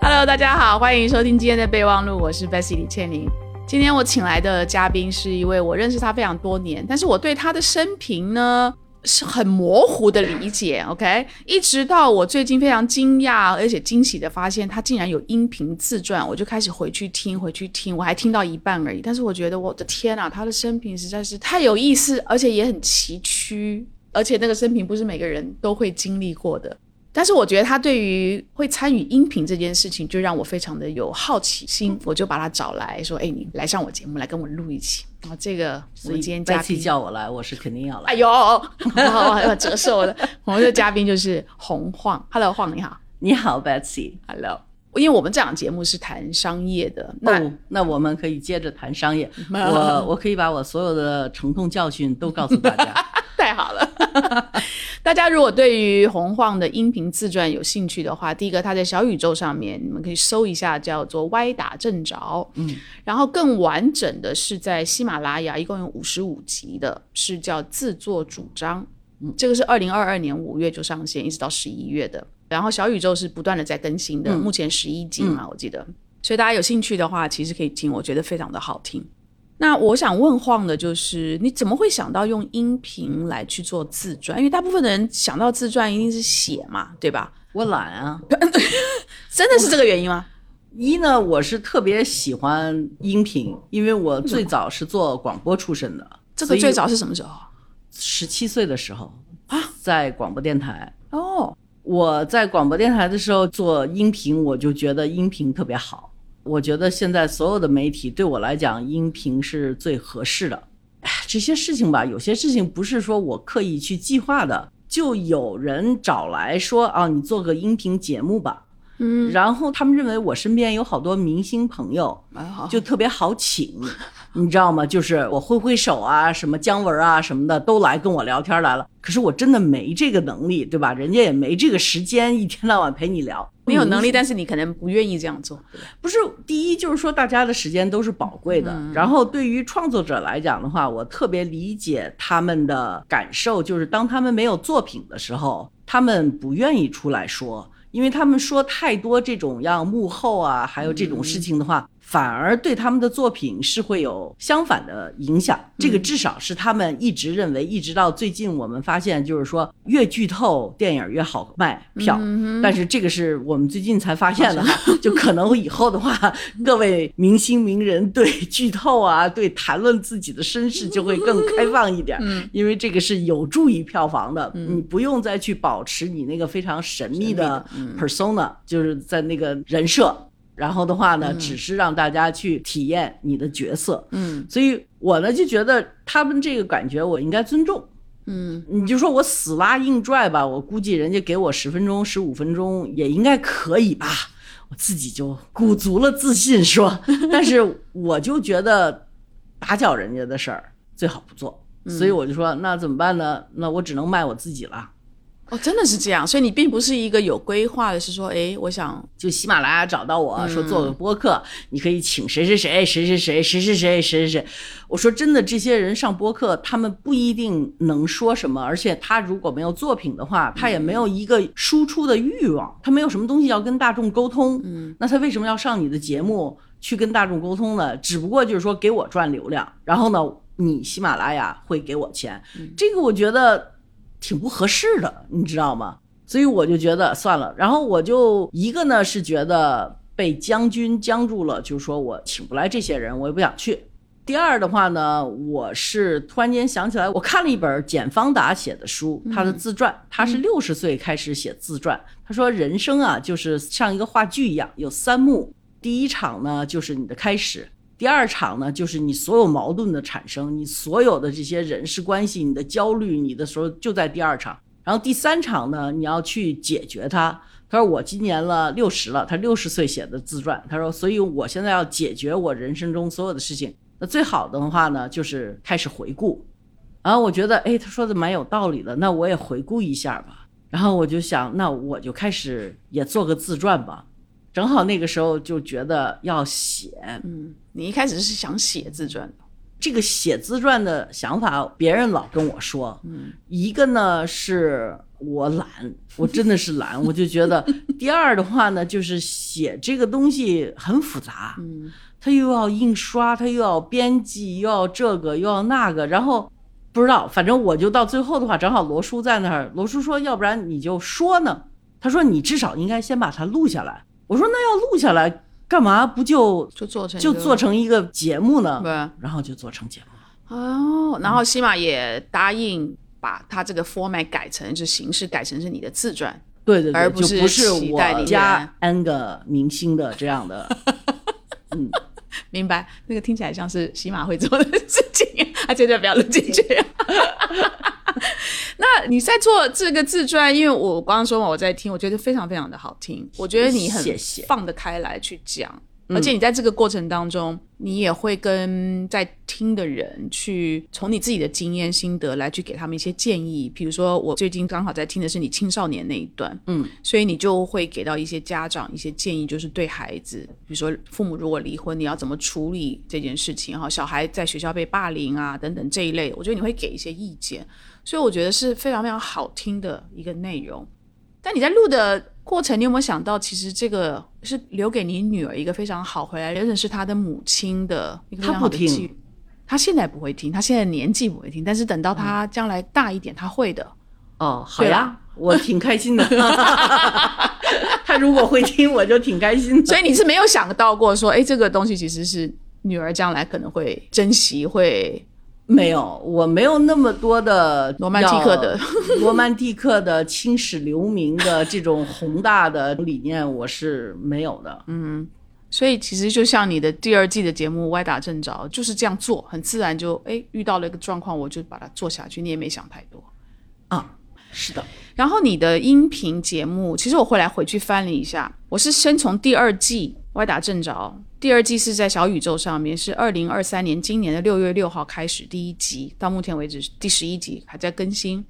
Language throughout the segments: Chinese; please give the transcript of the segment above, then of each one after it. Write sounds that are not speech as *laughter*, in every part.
Hello，大家好，欢迎收听今天的备忘录，我是 Bessy 李倩玲。今天我请来的嘉宾是一位我认识他非常多年，但是我对他的生平呢是很模糊的理解。OK，一直到我最近非常惊讶而且惊喜的发现，他竟然有音频自传，我就开始回去听，回去听，我还听到一半而已。但是我觉得我的天啊，他的生平实在是太有意思，而且也很崎岖，而且那个生平不是每个人都会经历过的。但是我觉得他对于会参与音频这件事情，就让我非常的有好奇心，我就把他找来说：“哎，你来上我节目，来跟我录一期。”然后这个我们今天嘉宾叫我来，我是肯定要来。哎呦，要折寿了。我们的嘉宾就是洪晃，Hello，晃你好，你好，Betsy，Hello。因为我们这档节目是谈商业的，那那我们可以接着谈商业。*laughs* 我我可以把我所有的疼痛教训都告诉大家。*laughs* 太好了。*laughs* 大家如果对于洪晃的音频自传有兴趣的话，第一个他在小宇宙上面，你们可以搜一下，叫做“歪打正着”。嗯，然后更完整的是在喜马拉雅，一共有五十五集的，是叫“自作主张”。嗯，这个是二零二二年五月就上线，一直到十一月的。然后小宇宙是不断的在更新的，目前十一集嘛，我记得。所以大家有兴趣的话，其实可以听，我觉得非常的好听。那我想问晃的就是，你怎么会想到用音频来去做自传？因为大部分的人想到自传一定是写嘛，对吧？我懒啊，*laughs* 真的是这个原因吗？一呢，我是特别喜欢音频，因为我最早是做广播出身的。这个最早是什么时候？十七岁的时候啊，在广播电台。哦，我在广播电台的时候做音频，我就觉得音频特别好。我觉得现在所有的媒体对我来讲，音频是最合适的。哎，这些事情吧，有些事情不是说我刻意去计划的，就有人找来说啊，你做个音频节目吧。嗯，然后他们认为我身边有好多明星朋友，就特别好请，*laughs* 你知道吗？就是我挥挥手啊，什么姜文啊什么的都来跟我聊天来了。可是我真的没这个能力，对吧？人家也没这个时间，一天到晚陪你聊。没有能力，但是你可能不愿意这样做。不是，第一就是说大家的时间都是宝贵的。然后对于创作者来讲的话，我特别理解他们的感受，就是当他们没有作品的时候，他们不愿意出来说。因为他们说太多这种要幕后啊，还有这种事情的话。反而对他们的作品是会有相反的影响，这个至少是他们一直认为，一直到最近我们发现，就是说越剧透电影越好卖票。但是这个是我们最近才发现的，就可能以后的话，各位明星名人对剧透啊，对谈论自己的身世就会更开放一点，因为这个是有助于票房的。你不用再去保持你那个非常神秘的 persona，就是在那个人设。然后的话呢，只是让大家去体验你的角色，嗯，所以我呢就觉得他们这个感觉我应该尊重，嗯，你就说我死拉硬拽吧，我估计人家给我十分钟、十五分钟也应该可以吧，我自己就鼓足了自信说，*laughs* 但是我就觉得打搅人家的事儿最好不做，所以我就说那怎么办呢？那我只能卖我自己了。哦，真的是这样，所以你并不是一个有规划的，是说，哎，我想就喜马拉雅找到我说做个播客，你可以请谁谁谁谁谁谁谁谁谁谁谁谁。我说真的，这些人上播客，他们不一定能说什么，而且他如果没有作品的话，他也没有一个输出的欲望，他没有什么东西要跟大众沟通。嗯，那他为什么要上你的节目去跟大众沟通呢？只不过就是说给我赚流量，然后呢，你喜马拉雅会给我钱，这个我觉得。挺不合适的，你知道吗？所以我就觉得算了。然后我就一个呢是觉得被将军僵住了，就是说我请不来这些人，我也不想去。第二的话呢，我是突然间想起来，我看了一本简方达写的书，他的自传，他是六十岁开始写自传。他说人生啊，就是像一个话剧一样，有三幕。第一场呢，就是你的开始。第二场呢，就是你所有矛盾的产生，你所有的这些人事关系，你的焦虑，你的时候就在第二场。然后第三场呢，你要去解决它。他说我今年了六十了，他六十岁写的自传。他说，所以我现在要解决我人生中所有的事情。那最好的话呢，就是开始回顾。然后我觉得，哎，他说的蛮有道理的。那我也回顾一下吧。然后我就想，那我就开始也做个自传吧。正好那个时候就觉得要写，嗯，你一开始是想写自传的，这个写自传的想法，别人老跟我说，嗯，一个呢是我懒，我真的是懒，*laughs* 我就觉得；第二的话呢，就是写这个东西很复杂，嗯，他又要印刷，他又要编辑，又要这个又要那个，然后不知道，反正我就到最后的话，正好罗叔在那儿，罗叔说，要不然你就说呢？他说你至少应该先把它录下来。我说那要录下来。干嘛不就就做成就做成一个节目呢？对，然后就做成节目哦。然后西马也答应把他这个 format 改成，就形式改成是你的自传，对对对，而不是不是我加 N 个明星的这样的。*laughs* 嗯，明白。那个听起来像是喜马会做的事情，他绝对不要录进去。*laughs* *laughs* 那你在做这个自传，因为我刚刚说嘛，我在听，我觉得非常非常的好听。我觉得你很放得开来去讲，而且你在这个过程当中，你也会跟在听的人去从你自己的经验心得来去给他们一些建议。比如说，我最近刚好在听的是你青少年那一段，嗯，所以你就会给到一些家长一些建议，就是对孩子，比如说父母如果离婚，你要怎么处理这件事情哈？小孩在学校被霸凌啊等等这一类，我觉得你会给一些意见。所以我觉得是非常非常好听的一个内容，但你在录的过程，你有没有想到，其实这个是留给你女儿一个非常好回来认识她的母亲的一个非常好的机遇。她现在不会听，她现在年纪不会听，但是等到她将来大一点，她会的。哦，好呀，我挺开心的。*laughs* *laughs* 她如果会听，我就挺开心的。所以你是没有想到过说，哎，这个东西其实是女儿将来可能会珍惜会。没有，我没有那么多的 *laughs* 罗曼蒂克的 *laughs* 罗曼蒂克的青史留名的这种宏大的理念，我是没有的。嗯，所以其实就像你的第二季的节目《歪打正着》，就是这样做，很自然就哎遇到了一个状况，我就把它做下去，你也没想太多啊。是的。然后你的音频节目，其实我后来回去翻了一下，我是先从第二季。歪打正着，第二季是在小宇宙上面，是二零二三年今年的六月六号开始第一集，到目前为止第十一集还在更新。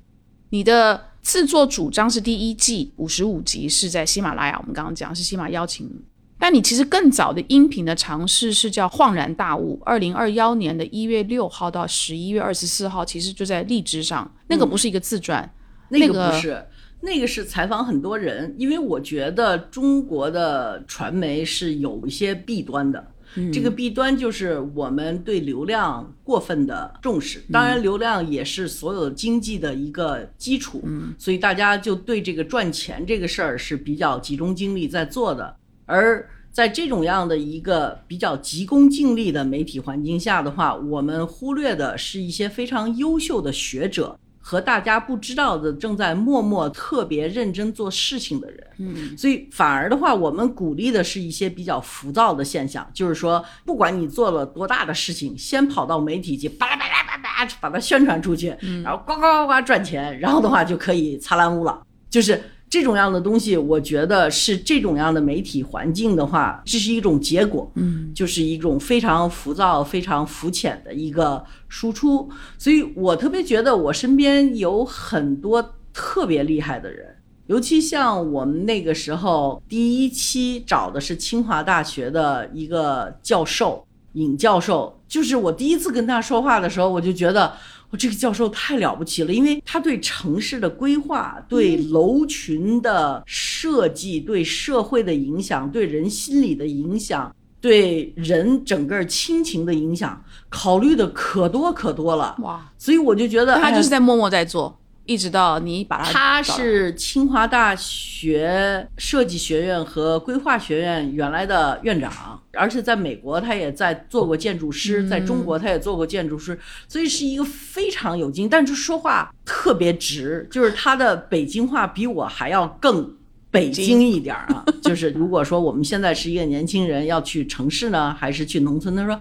你的制作主张是第一季五十五集是在喜马拉雅，我们刚刚讲是喜马邀请，但你其实更早的音频的尝试是叫恍然大悟，二零二幺年的一月六号到十一月二十四号，其实就在荔枝上，那个不是一个自传，那个不是。那个是采访很多人，因为我觉得中国的传媒是有一些弊端的。这个弊端就是我们对流量过分的重视，当然流量也是所有经济的一个基础，所以大家就对这个赚钱这个事儿是比较集中精力在做的。而在这种样的一个比较急功近利的媒体环境下的话，我们忽略的是一些非常优秀的学者。和大家不知道的正在默默特别认真做事情的人，嗯，所以反而的话，我们鼓励的是一些比较浮躁的现象，就是说，不管你做了多大的事情，先跑到媒体去，巴拉巴拉巴拉，把它宣传出去，然后呱呱呱呱赚钱，然后的话就可以擦蓝屋了，就是。这种样的东西，我觉得是这种样的媒体环境的话，这是一种结果，嗯，就是一种非常浮躁、非常肤浅的一个输出。所以我特别觉得，我身边有很多特别厉害的人，尤其像我们那个时候第一期找的是清华大学的一个教授尹教授，就是我第一次跟他说话的时候，我就觉得。这个教授太了不起了，因为他对城市的规划、对楼群的设计、对社会的影响、对人心理的影响、对人整个亲情的影响，考虑的可多可多了。哇！所以我就觉得他就是在默默在做。一直到你把他，他是清华大学设计学院和规划学院原来的院长，而且在美国他也在做过建筑师，在中国他也做过建筑师，所以是一个非常有经，但是说话特别直，就是他的北京话比我还要更北京一点啊。就是如果说我们现在是一个年轻人要去城市呢，还是去农村，他说。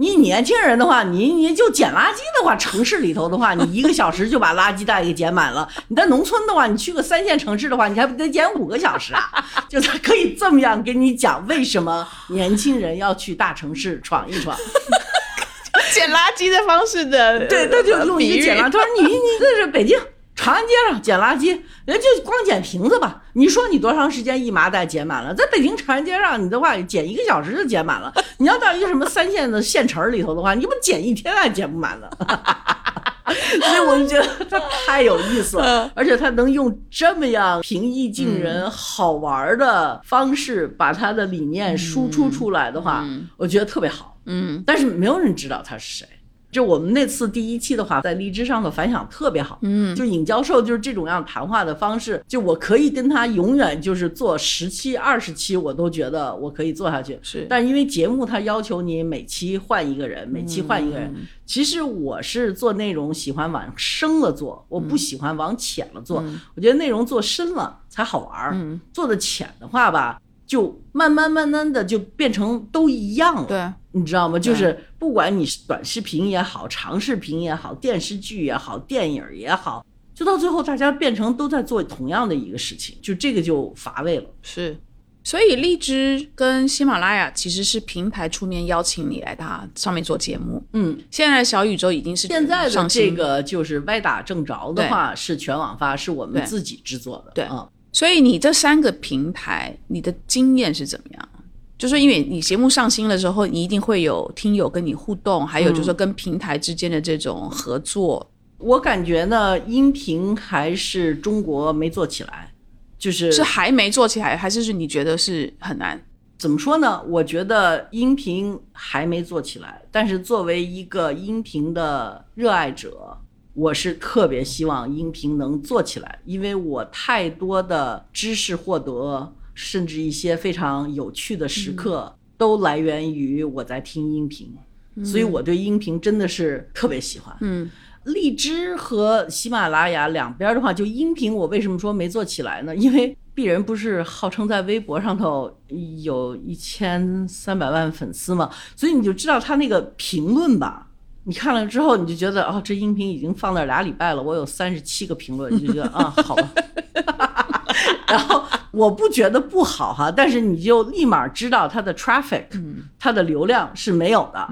你年轻人的话，你你就捡垃圾的话，城市里头的话，你一个小时就把垃圾袋给捡满了。*laughs* 你在农村的话，你去个三线城市的话，你还不得捡五个小时啊？*laughs* 就他可以这么样跟你讲，为什么年轻人要去大城市闯一闯？*laughs* 捡垃圾的方式的，对，他就用一个捡垃圾。他说：“你你这是北京。”长安街上捡垃圾，人就光捡瓶子吧。你说你多长时间一麻袋捡满了？在北京长安街上，你的话捡一个小时就捡满了。*laughs* 你要到一个什么三线的县城里头的话，你不捡一天还捡不满呢。*laughs* 所以我就觉得他太有意思了，而且他能用这么样平易近人、好玩的方式把他的理念输出出来的话，我觉得特别好。嗯，但是没有人知道他是谁。就我们那次第一期的话，在荔枝上的反响特别好。嗯，就尹教授就是这种样谈话的方式，就我可以跟他永远就是做十期、二十期，我都觉得我可以做下去。是，但因为节目它要求你每期换一个人，每期换一个人。其实我是做内容喜欢往深了做，我不喜欢往浅了做。我觉得内容做深了才好玩儿，做的浅的话吧。就慢慢慢慢的就变成都一样了，对，你知道吗？就是不管你是短视频也好，长视频也好，电视剧也好，电影也好，就到最后大家变成都在做同样的一个事情，就这个就乏味了。是，所以荔枝跟喜马拉雅其实是平台出面邀请你来它上面做节目。嗯，现在小宇宙已经是现在的这个就是歪打正着的话是全网发，是我们自己制作的。对，嗯。所以你这三个平台，你的经验是怎么样？就是因为你节目上新了之后，你一定会有听友跟你互动，还有就是说跟平台之间的这种合作。我感觉呢，音频还是中国没做起来，就是是还没做起来，还是是你觉得是很难？怎么说呢？我觉得音频还没做起来，但是作为一个音频的热爱者。我是特别希望音频能做起来，因为我太多的知识获得，甚至一些非常有趣的时刻，都来源于我在听音频，所以我对音频真的是特别喜欢。嗯，荔枝和喜马拉雅两边的话，就音频，我为什么说没做起来呢？*laughs* 因为鄙人不是号称在微博上头有一千三百万粉丝嘛，所以你就知道他那个评论吧。你看了之后，你就觉得哦，这音频已经放那俩礼拜了，我有三十七个评论，你就觉得啊，*laughs* 好吧。然后我不觉得不好哈，但是你就立马知道它的 traffic，它的流量是没有的。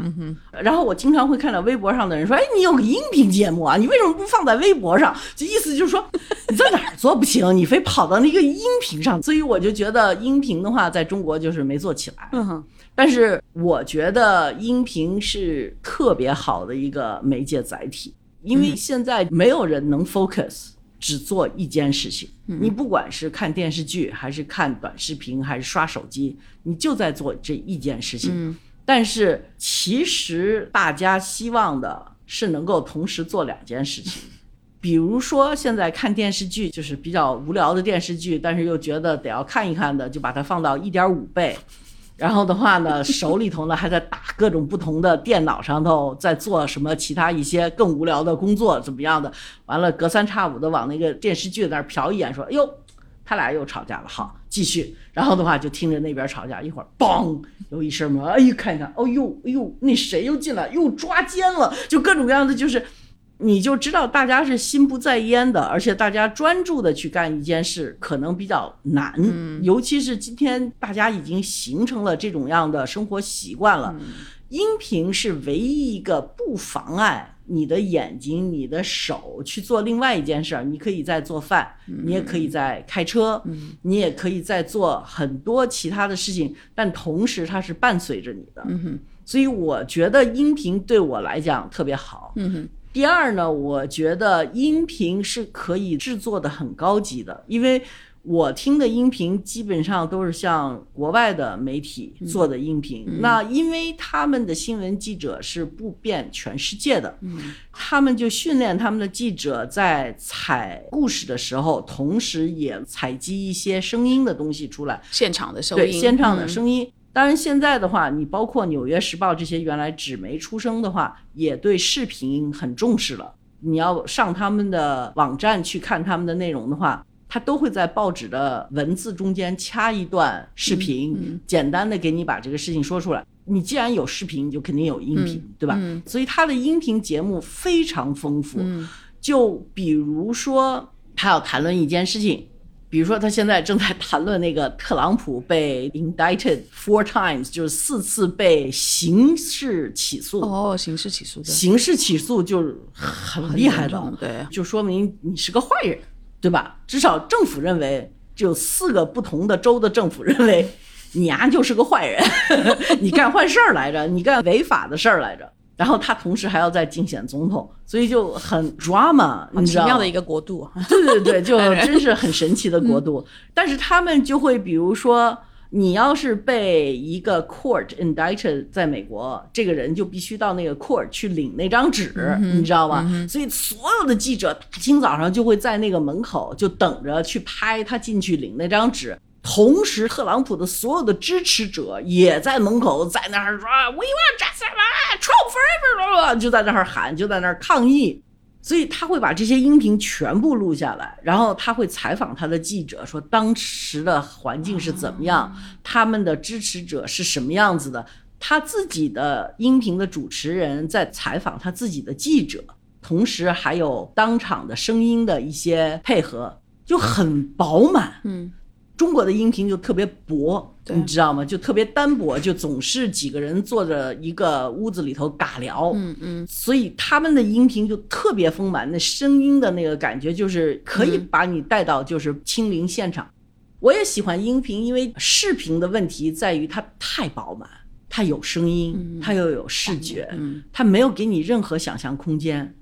然后我经常会看到微博上的人说，哎，你有个音频节目啊，你为什么不放在微博上？就意思就是说你在哪儿做不行，你非跑到那个音频上。所以我就觉得音频的话，在中国就是没做起来。但是我觉得音频是特别好的一个媒介载体，因为现在没有人能 focus 只做一件事情。你不管是看电视剧，还是看短视频，还是刷手机，你就在做这一件事情。但是其实大家希望的是能够同时做两件事情，比如说现在看电视剧就是比较无聊的电视剧，但是又觉得得要看一看的，就把它放到一点五倍。然后的话呢，手里头呢还在打各种不同的电脑上头，在做什么其他一些更无聊的工作，怎么样的？完了，隔三差五的往那个电视剧那儿瞟一眼，说：“哎呦，他俩又吵架了。”好，继续。然后的话就听着那边吵架，一会儿嘣有一声门，哎呦，看看，哦呦，哎呦，那谁又进来，又抓奸了，就各种各样的，就是。你就知道大家是心不在焉的，而且大家专注的去干一件事可能比较难，尤其是今天大家已经形成了这种样的生活习惯了。音频是唯一一个不妨碍你的眼睛、你的手去做另外一件事儿。你可以在做饭，你也可以在开车，你也可以在做很多其他的事情，但同时它是伴随着你的。所以我觉得音频对我来讲特别好。第二呢，我觉得音频是可以制作的很高级的，因为我听的音频基本上都是像国外的媒体做的音频。那因为他们的新闻记者是不遍全世界的，他们就训练他们的记者在采故事的时候，同时也采集一些声音的东西出来，现场的声音，现场的声音。当然，现在的话，你包括《纽约时报》这些原来纸媒出生的话，也对视频很重视了。你要上他们的网站去看他们的内容的话，他都会在报纸的文字中间掐一段视频，简单的给你把这个事情说出来。你既然有视频，你就肯定有音频，对吧？所以他的音频节目非常丰富。就比如说，他要谈论一件事情。比如说，他现在正在谈论那个特朗普被 indicted four times，就是四次被刑事起诉。哦，刑事起诉的，刑事起诉就是很厉害的，对，就说明你是个坏人，对吧？至少政府认为，就四个不同的州的政府认为，你呀就是个坏人，*laughs* 你干坏事儿来着，你干违法的事儿来着。然后他同时还要再竞选总统，所以就很 drama，很奇妙的一个国度。对对对，就 *laughs* 真是很神奇的国度。但是他们就会，比如说，你要是被一个 court indicted，在美国，这个人就必须到那个 court 去领那张纸，你知道吗？所以所有的记者大清早上就会在那个门口就等着去拍他进去领那张纸。同时，特朗普的所有的支持者也在门口在那儿说：“We want justice, Trump forever！” 就在那儿喊，就在那儿抗议。所以他会把这些音频全部录下来，然后他会采访他的记者，说当时的环境是怎么样，他们的支持者是什么样子的。他自己的音频的主持人在采访他自己的记者，同时还有当场的声音的一些配合，就很饱满。嗯。中国的音频就特别薄，你知道吗？就特别单薄，就总是几个人坐着一个屋子里头尬聊，嗯嗯，所以他们的音频就特别丰满，那声音的那个感觉就是可以把你带到就是亲临现场。我也喜欢音频，因为视频的问题在于它太饱满，它有声音，它又有视觉，它没有给你任何想象空间。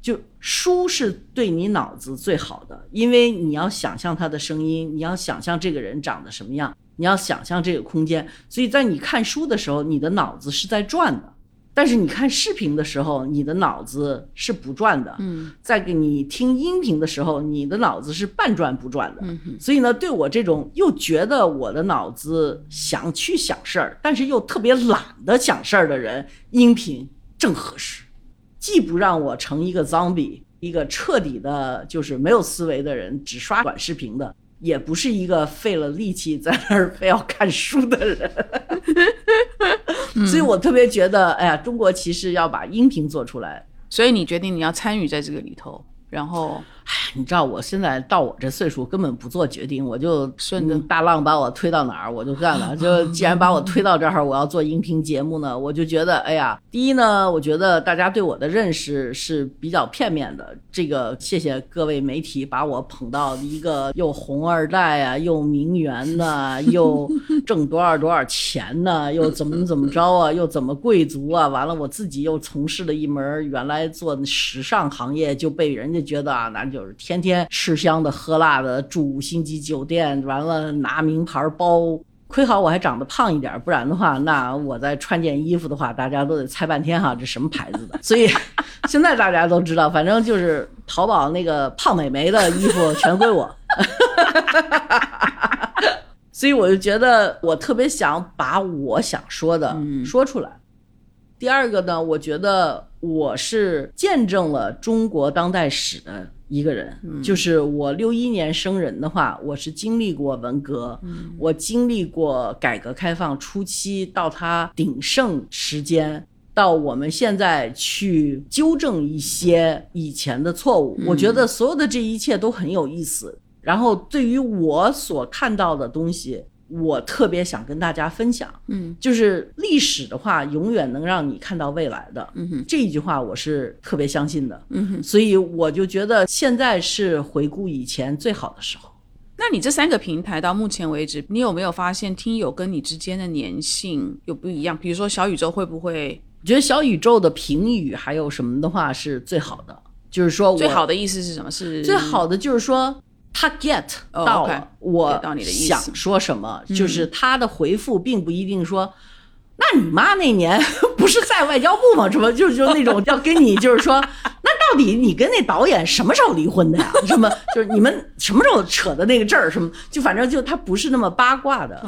就书是对你脑子最好的，因为你要想象他的声音，你要想象这个人长得什么样，你要想象这个空间。所以在你看书的时候，你的脑子是在转的；但是你看视频的时候，你的脑子是不转的。嗯，在给你听音频的时候，你的脑子是半转不转的。嗯所以呢，对我这种又觉得我的脑子想去想事儿，但是又特别懒得想事儿的人，音频正合适。既不让我成一个 zombie，一个彻底的，就是没有思维的人，只刷短视频的，也不是一个费了力气在那儿非要看书的人。*laughs* 所以我特别觉得，哎呀，中国其实要把音频做出来。所以你决定你要参与在这个里头。然后，哎，你知道我现在到我这岁数，根本不做决定，我就顺着大浪把我推到哪儿，我就干了。就既然把我推到这儿，我要做音频节目呢，我就觉得，哎呀，第一呢，我觉得大家对我的认识是比较片面的。这个谢谢各位媒体把我捧到一个又红二代啊，又名媛呐，又挣多少多少钱呢，又怎么怎么着啊，又怎么贵族啊？完了，我自己又从事了一门原来做时尚行业，就被人家。觉得啊，那就是天天吃香的喝辣的，住五星级酒店，完了拿名牌包。亏好我还长得胖一点，不然的话，那我再穿件衣服的话，大家都得猜半天哈，这什么牌子的？所以 *laughs* 现在大家都知道，反正就是淘宝那个胖美眉的衣服全归我。*laughs* 所以我就觉得我特别想把我想说的说出来。第二个呢，我觉得我是见证了中国当代史的一个人，就是我六一年生人的话，我是经历过文革，我经历过改革开放初期到它鼎盛时间，到我们现在去纠正一些以前的错误，我觉得所有的这一切都很有意思。然后对于我所看到的东西。我特别想跟大家分享，嗯，就是历史的话，永远能让你看到未来的，嗯哼，这一句话我是特别相信的，嗯哼，所以我就觉得现在是回顾以前最好的时候。那你这三个平台到目前为止，你有没有发现听友跟你之间的粘性有不一样？比如说小宇宙会不会？我觉得小宇宙的评语还有什么的话是最好的，就是说最好的意思是什么？是最好的就是说。他 get 到我想说什么，就是他的回复并不一定说，那你妈那年 *laughs* 不是在外交部吗？什么就就那种要跟你就是说。到底你跟那导演什么时候离婚的呀？*laughs* 什么就是你们什么时候扯的那个证儿？什么就反正就他不是那么八卦的，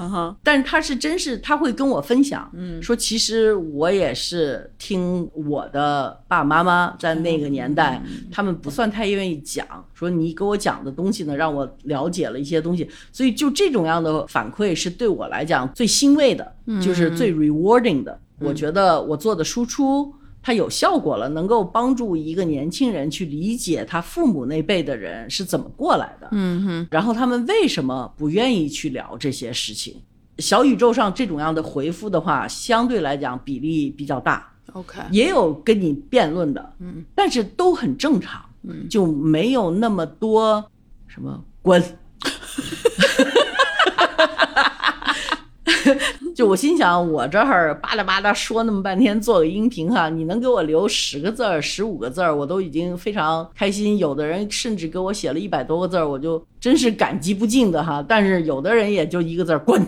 但是他是真是他会跟我分享，说其实我也是听我的爸爸妈妈在那个年代，他们不算太愿意讲，说你给我讲的东西呢，让我了解了一些东西，所以就这种样的反馈是对我来讲最欣慰的，就是最 rewarding 的。我觉得我做的输出。它有效果了，能够帮助一个年轻人去理解他父母那辈的人是怎么过来的，嗯哼，然后他们为什么不愿意去聊这些事情。小宇宙上这种样的回复的话，相对来讲比例比较大，OK，也有跟你辩论的，嗯，但是都很正常，嗯，就没有那么多什么滚。*laughs* *laughs* 就我心想，我这儿巴拉巴拉说那么半天，做个音频哈，你能给我留十个字儿、十五个字儿，我都已经非常开心。有的人甚至给我写了一百多个字儿，我就真是感激不尽的哈。但是有的人也就一个字儿滚，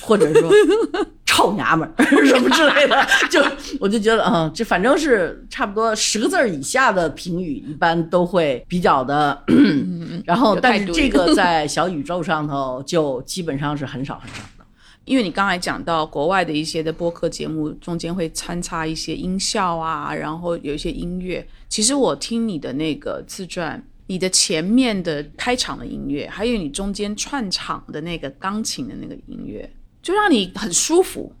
或者说 *laughs* 臭娘们儿 *laughs* 什么之类的，就我就觉得啊、这反正是差不多十个字儿以下的评语，一般都会比较的。然后，但是这个在小宇宙上头就基本上是很少很少的。因为你刚才讲到国外的一些的播客节目中间会穿插一些音效啊，然后有一些音乐。其实我听你的那个自传，你的前面的开场的音乐，还有你中间串场的那个钢琴的那个音乐，就让你很舒服。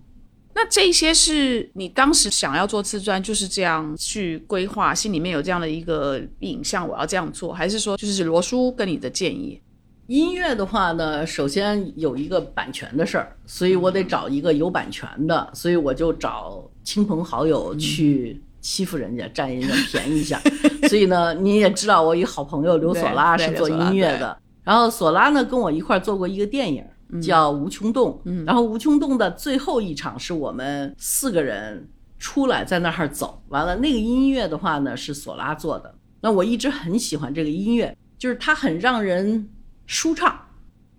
那这些是你当时想要做自传，就是这样去规划，心里面有这样的一个影像，我要这样做，还是说就是罗叔跟你的建议？音乐的话呢，首先有一个版权的事儿，所以我得找一个有版权的，所以我就找亲朋好友去欺负人家，占人家便宜一下。*laughs* 所以呢，你也知道，我一个好朋友刘索拉是做音乐的，然后索拉呢跟我一块儿做过一个电影。叫《无穷洞》，然后《无穷洞》的最后一场是我们四个人出来在那儿走，完了那个音乐的话呢是索拉做的。那我一直很喜欢这个音乐，就是它很让人舒畅。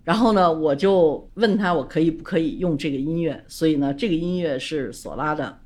然后呢，我就问他我可以不可以用这个音乐，所以呢，这个音乐是索拉的。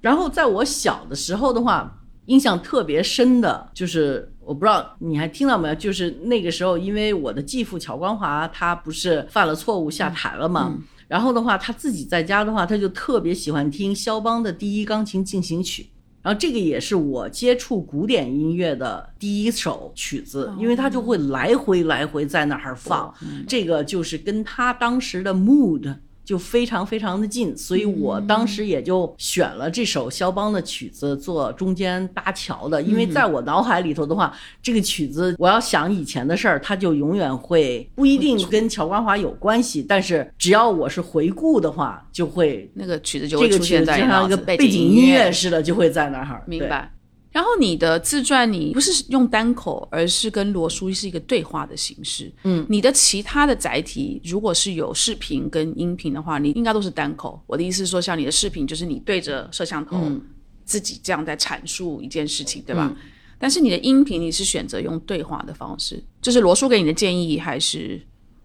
然后在我小的时候的话，印象特别深的就是，我不知道你还听到没有，就是那个时候，因为我的继父乔光华他不是犯了错误下台了嘛，然后的话他自己在家的话，他就特别喜欢听肖邦的第一钢琴进行曲。然后这个也是我接触古典音乐的第一首曲子，因为它就会来回来回在那儿放，这个就是跟他当时的 mood 就非常非常的近，所以我当时也就选了这首肖邦的曲子做中间搭桥的，因为在我脑海里头的话，这个曲子我要想以前的事儿，它就永远会不一定跟乔冠华有关系，但是只要我是回顾的话，就会那个曲子就会出现在就像一个背景景音乐乐似的，就会在那儿。对明白。然后你的自传，你不是用单口，而是跟罗叔是一个对话的形式。嗯，你的其他的载体，如果是有视频跟音频的话，你应该都是单口。我的意思是说，像你的视频，就是你对着摄像头、嗯自己这样在阐述一件事情，对吧？但是你的音频，你是选择用对话的方式，这是罗叔给你的建议，还是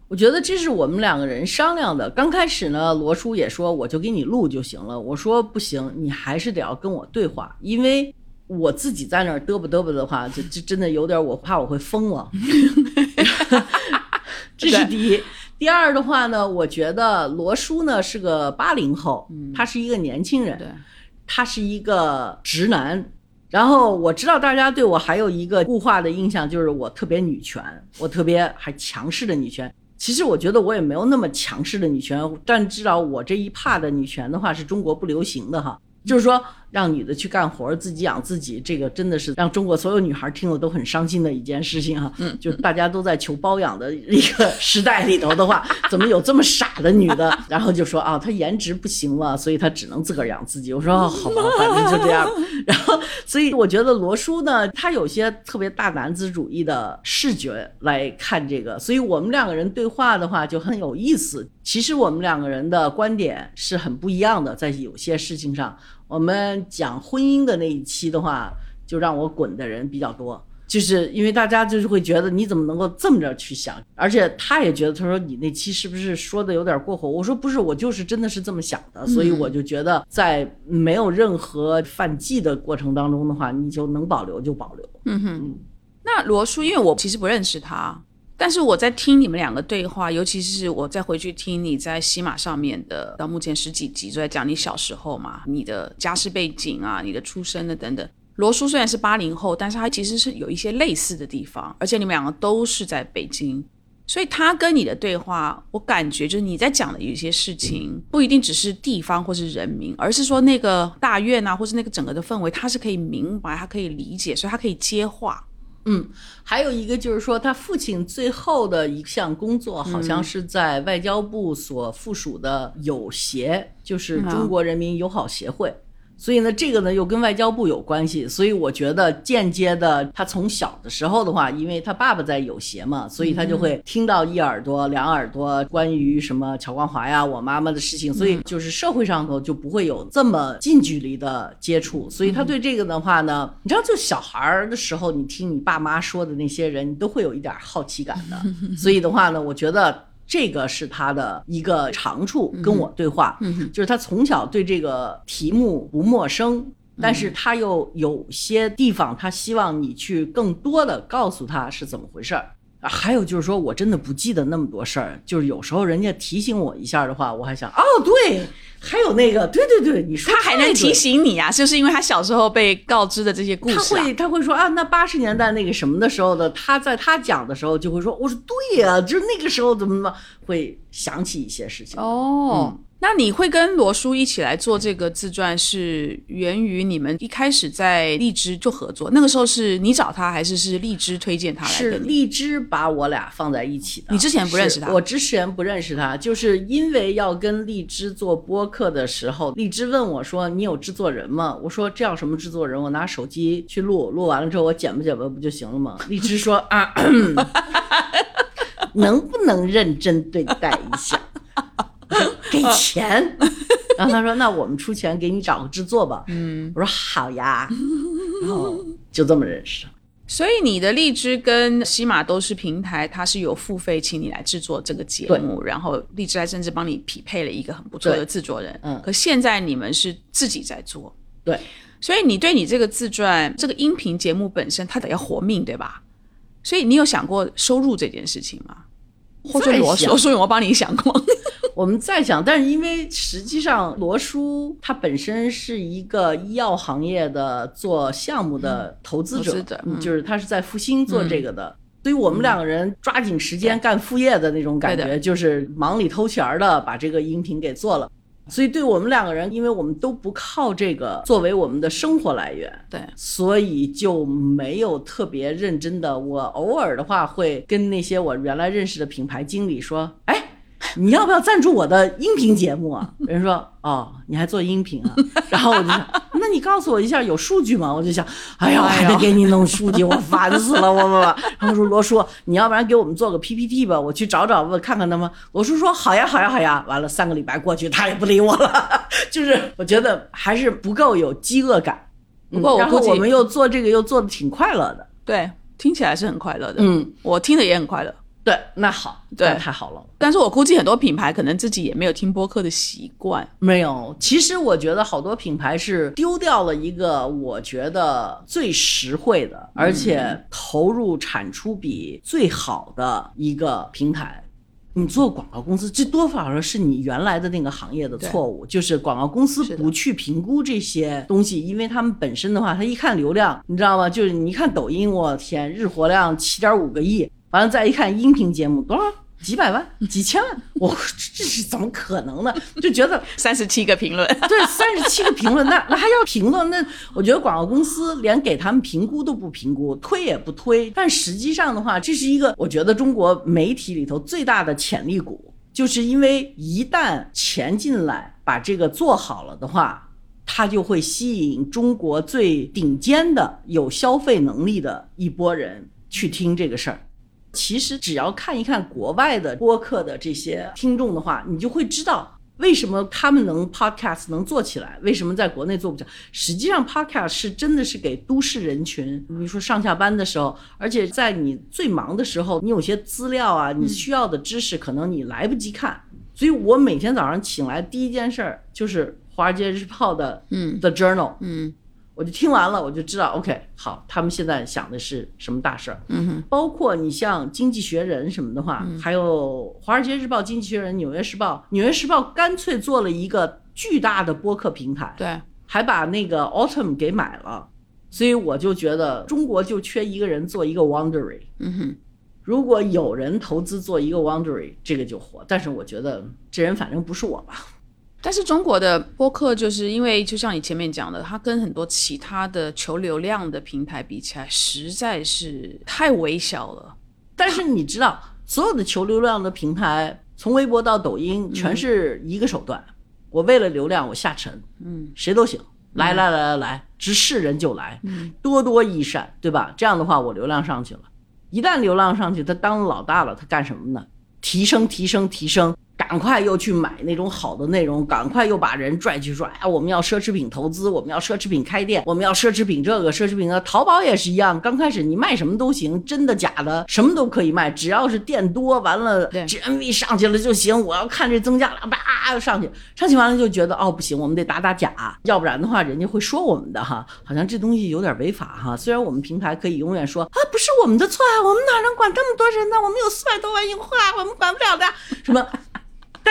我觉得这是我们两个人商量的。刚开始呢，罗叔也说我就给你录就行了。我说不行，你还是得要跟我对话，因为我自己在那儿嘚啵嘚啵的话，就就真的有点我怕我会疯了。*laughs* 这是第一。第二的话呢，我觉得罗叔呢是个八零后，他是一个年轻人，他是一个直男。然后我知道大家对我还有一个固化的印象，就是我特别女权，我特别还强势的女权。其实我觉得我也没有那么强势的女权，但至少我这一帕的女权的话是中国不流行的哈，就是说让女的去干活，自己养自己，这个真的是让中国所有女孩听了都很伤心的一件事情哈。嗯，就大家都在求包养的一个时代里头的话，怎么有这么傻的女的？然后就说啊，她颜值不行了，所以她只能自个儿养自己。我说、哦、好吧，反正就这样。*laughs* 然后，所以我觉得罗叔呢，他有些特别大男子主义的视觉来看这个，所以我们两个人对话的话就很有意思。其实我们两个人的观点是很不一样的，在有些事情上，我们讲婚姻的那一期的话，就让我滚的人比较多。就是因为大家就是会觉得你怎么能够这么着去想，而且他也觉得他说你那期是不是说的有点过火？我说不是，我就是真的是这么想的，所以我就觉得在没有任何犯忌的过程当中的话，你就能保留就保留。嗯哼，那罗叔，因为我其实不认识他，但是我在听你们两个对话，尤其是我再回去听你在喜马上面的，到目前十几集，就在讲你小时候嘛，你的家世背景啊，你的出身的等等。罗叔虽然是八零后，但是他其实是有一些类似的地方，而且你们两个都是在北京。所以他跟你的对话，我感觉就是你在讲的有些事情，不一定只是地方或是人民，而是说那个大院啊，或是那个整个的氛围，他是可以明白，他可以理解，所以他可以接话。嗯，还有一个就是说，他父亲最后的一项工作，好像是在外交部所附属的友协，就是中国人民友好协会。所以呢，这个呢又跟外交部有关系，所以我觉得间接的，他从小的时候的话，因为他爸爸在有协嘛，所以他就会听到一耳朵、两耳朵关于什么乔光华呀、我妈妈的事情，所以就是社会上头就不会有这么近距离的接触，所以他对这个的话呢，你知道，就小孩儿的时候，你听你爸妈说的那些人，你都会有一点好奇感的，所以的话呢，我觉得。这个是他的一个长处，跟我对话，就是他从小对这个题目不陌生，但是他又有些地方，他希望你去更多的告诉他是怎么回事儿。还有就是说我真的不记得那么多事儿，就是有时候人家提醒我一下的话，我还想，哦，对。还有那个，对对对，你说他还能提醒你啊，就是因为他小时候被告知的这些故事，他会他会说啊，那八十年代那个什么的时候的，他在他讲的时候就会说，我说对呀，就是那个时候怎么怎么会想起一些事情。哦。那你会跟罗叔一起来做这个自传，是源于你们一开始在荔枝就合作？那个时候是你找他，还是是荔枝推荐他来？是荔枝把我俩放在一起的。你之前不认识他？我之前不认识他，就是因为要跟荔枝做播客的时候，荔枝问我说：“你有制作人吗？”我说：“这要什么制作人？我拿手机去录，录完了之后我剪吧剪吧不就行了吗？” *laughs* 荔枝说：“啊，*laughs* 能不能认真对待一下？”给钱，然后他说：“那我们出钱给你找个制作吧。”嗯，我说：“好呀。”然后就这么认识。所以你的荔枝跟西马都是平台，它是有付费请你来制作这个节目，然后荔枝还甚至帮你匹配了一个很不错的制作人。嗯，可现在你们是自己在做。对，所以你对你这个自传这个音频节目本身，它得要活命，对吧？所以你有想过收入这件事情吗？或者罗罗叔有没有帮你想过？*laughs* 我们在想，但是因为实际上罗叔他本身是一个医药行业的做项目的投资者，就是他是在复兴做这个的，所以我们两个人抓紧时间干副业的那种感觉，就是忙里偷闲的把这个音频给做了。所以对我们两个人，因为我们都不靠这个作为我们的生活来源，对，所以就没有特别认真的。我偶尔的话会跟那些我原来认识的品牌经理说，哎。你要不要赞助我的音频节目啊？人说哦，你还做音频啊？然后我就你告诉我一下有数据吗？我就想，哎呀，还得给你弄数据，*laughs* 我烦死了，我我。然后说罗叔，你要不然给我们做个 PPT 吧，我去找找问看看他们。罗叔说好呀，好呀，好呀。完了三个礼拜过去，他也不理我了，*laughs* 就是我觉得还是不够有饥饿感。不过然后我们又做这个又做的挺快乐的，对，听起来是很快乐的。嗯，我听的也很快乐。对，那好，对，太好了。但是我估计很多品牌可能自己也没有听播客的习惯。没有，其实我觉得好多品牌是丢掉了一个我觉得最实惠的，而且投入产出比最好的一个平台。你做广告公司，这多少说是你原来的那个行业的错误，就是广告公司不去评估这些东西，因为他们本身的话，他一看流量，你知道吗？就是你一看抖音，我天，日活量七点五个亿。完了再一看音频节目多少几百万几千万，我这是怎么可能呢？就觉得 *laughs* 三十七个评论，*laughs* 对，三十七个评论，那那还要评论？那我觉得广告公司连给他们评估都不评估，推也不推。但实际上的话，这是一个我觉得中国媒体里头最大的潜力股，就是因为一旦钱进来把这个做好了的话，它就会吸引中国最顶尖的有消费能力的一波人去听这个事儿。其实只要看一看国外的播客的这些听众的话，你就会知道为什么他们能 podcast 能做起来，为什么在国内做不起来。实际上，podcast 是真的是给都市人群，比如说上下班的时候，而且在你最忙的时候，你有些资料啊，你需要的知识可能你来不及看。所以我每天早上醒来第一件事儿就是《华尔街日报》的嗯 The Journal 嗯。我就听完了，我就知道，OK，好，他们现在想的是什么大事儿？嗯哼，包括你像《经济学人》什么的话，还有《华尔街日报》《经济学人》《纽约时报》，《纽约时报》干脆做了一个巨大的播客平台，对，还把那个 Autumn 给买了，所以我就觉得中国就缺一个人做一个 Wondery。嗯哼。如果有人投资做一个 Wondery，这个就火。但是我觉得这人反正不是我吧。但是中国的播客就是因为就像你前面讲的，它跟很多其他的求流量的平台比起来，实在是太微小了。但是你知道，所有的求流量的平台，从微博到抖音，全是一个手段。我为了流量，我下沉，嗯，谁都行，来来来来来，直视人就来，多多益善，对吧？这样的话，我流量上去了。一旦流量上去，他当老大了，他干什么呢？提升，提升，提升。赶快又去买那种好的内容，赶快又把人拽去说，哎，我们要奢侈品投资，我们要奢侈品开店，我们要奢侈品这个奢侈品那。淘宝也是一样，刚开始你卖什么都行，真的假的什么都可以卖，只要是店多，完了 GMV 上去了就行。我要看这增加了，叭上去，上去完了就觉得哦不行，我们得打打假，要不然的话人家会说我们的哈，好像这东西有点违法哈。虽然我们平台可以永远说啊不是我们的错啊，我们哪能管这么多人呢？我们有四百多万用户啊，我们管不了的什么。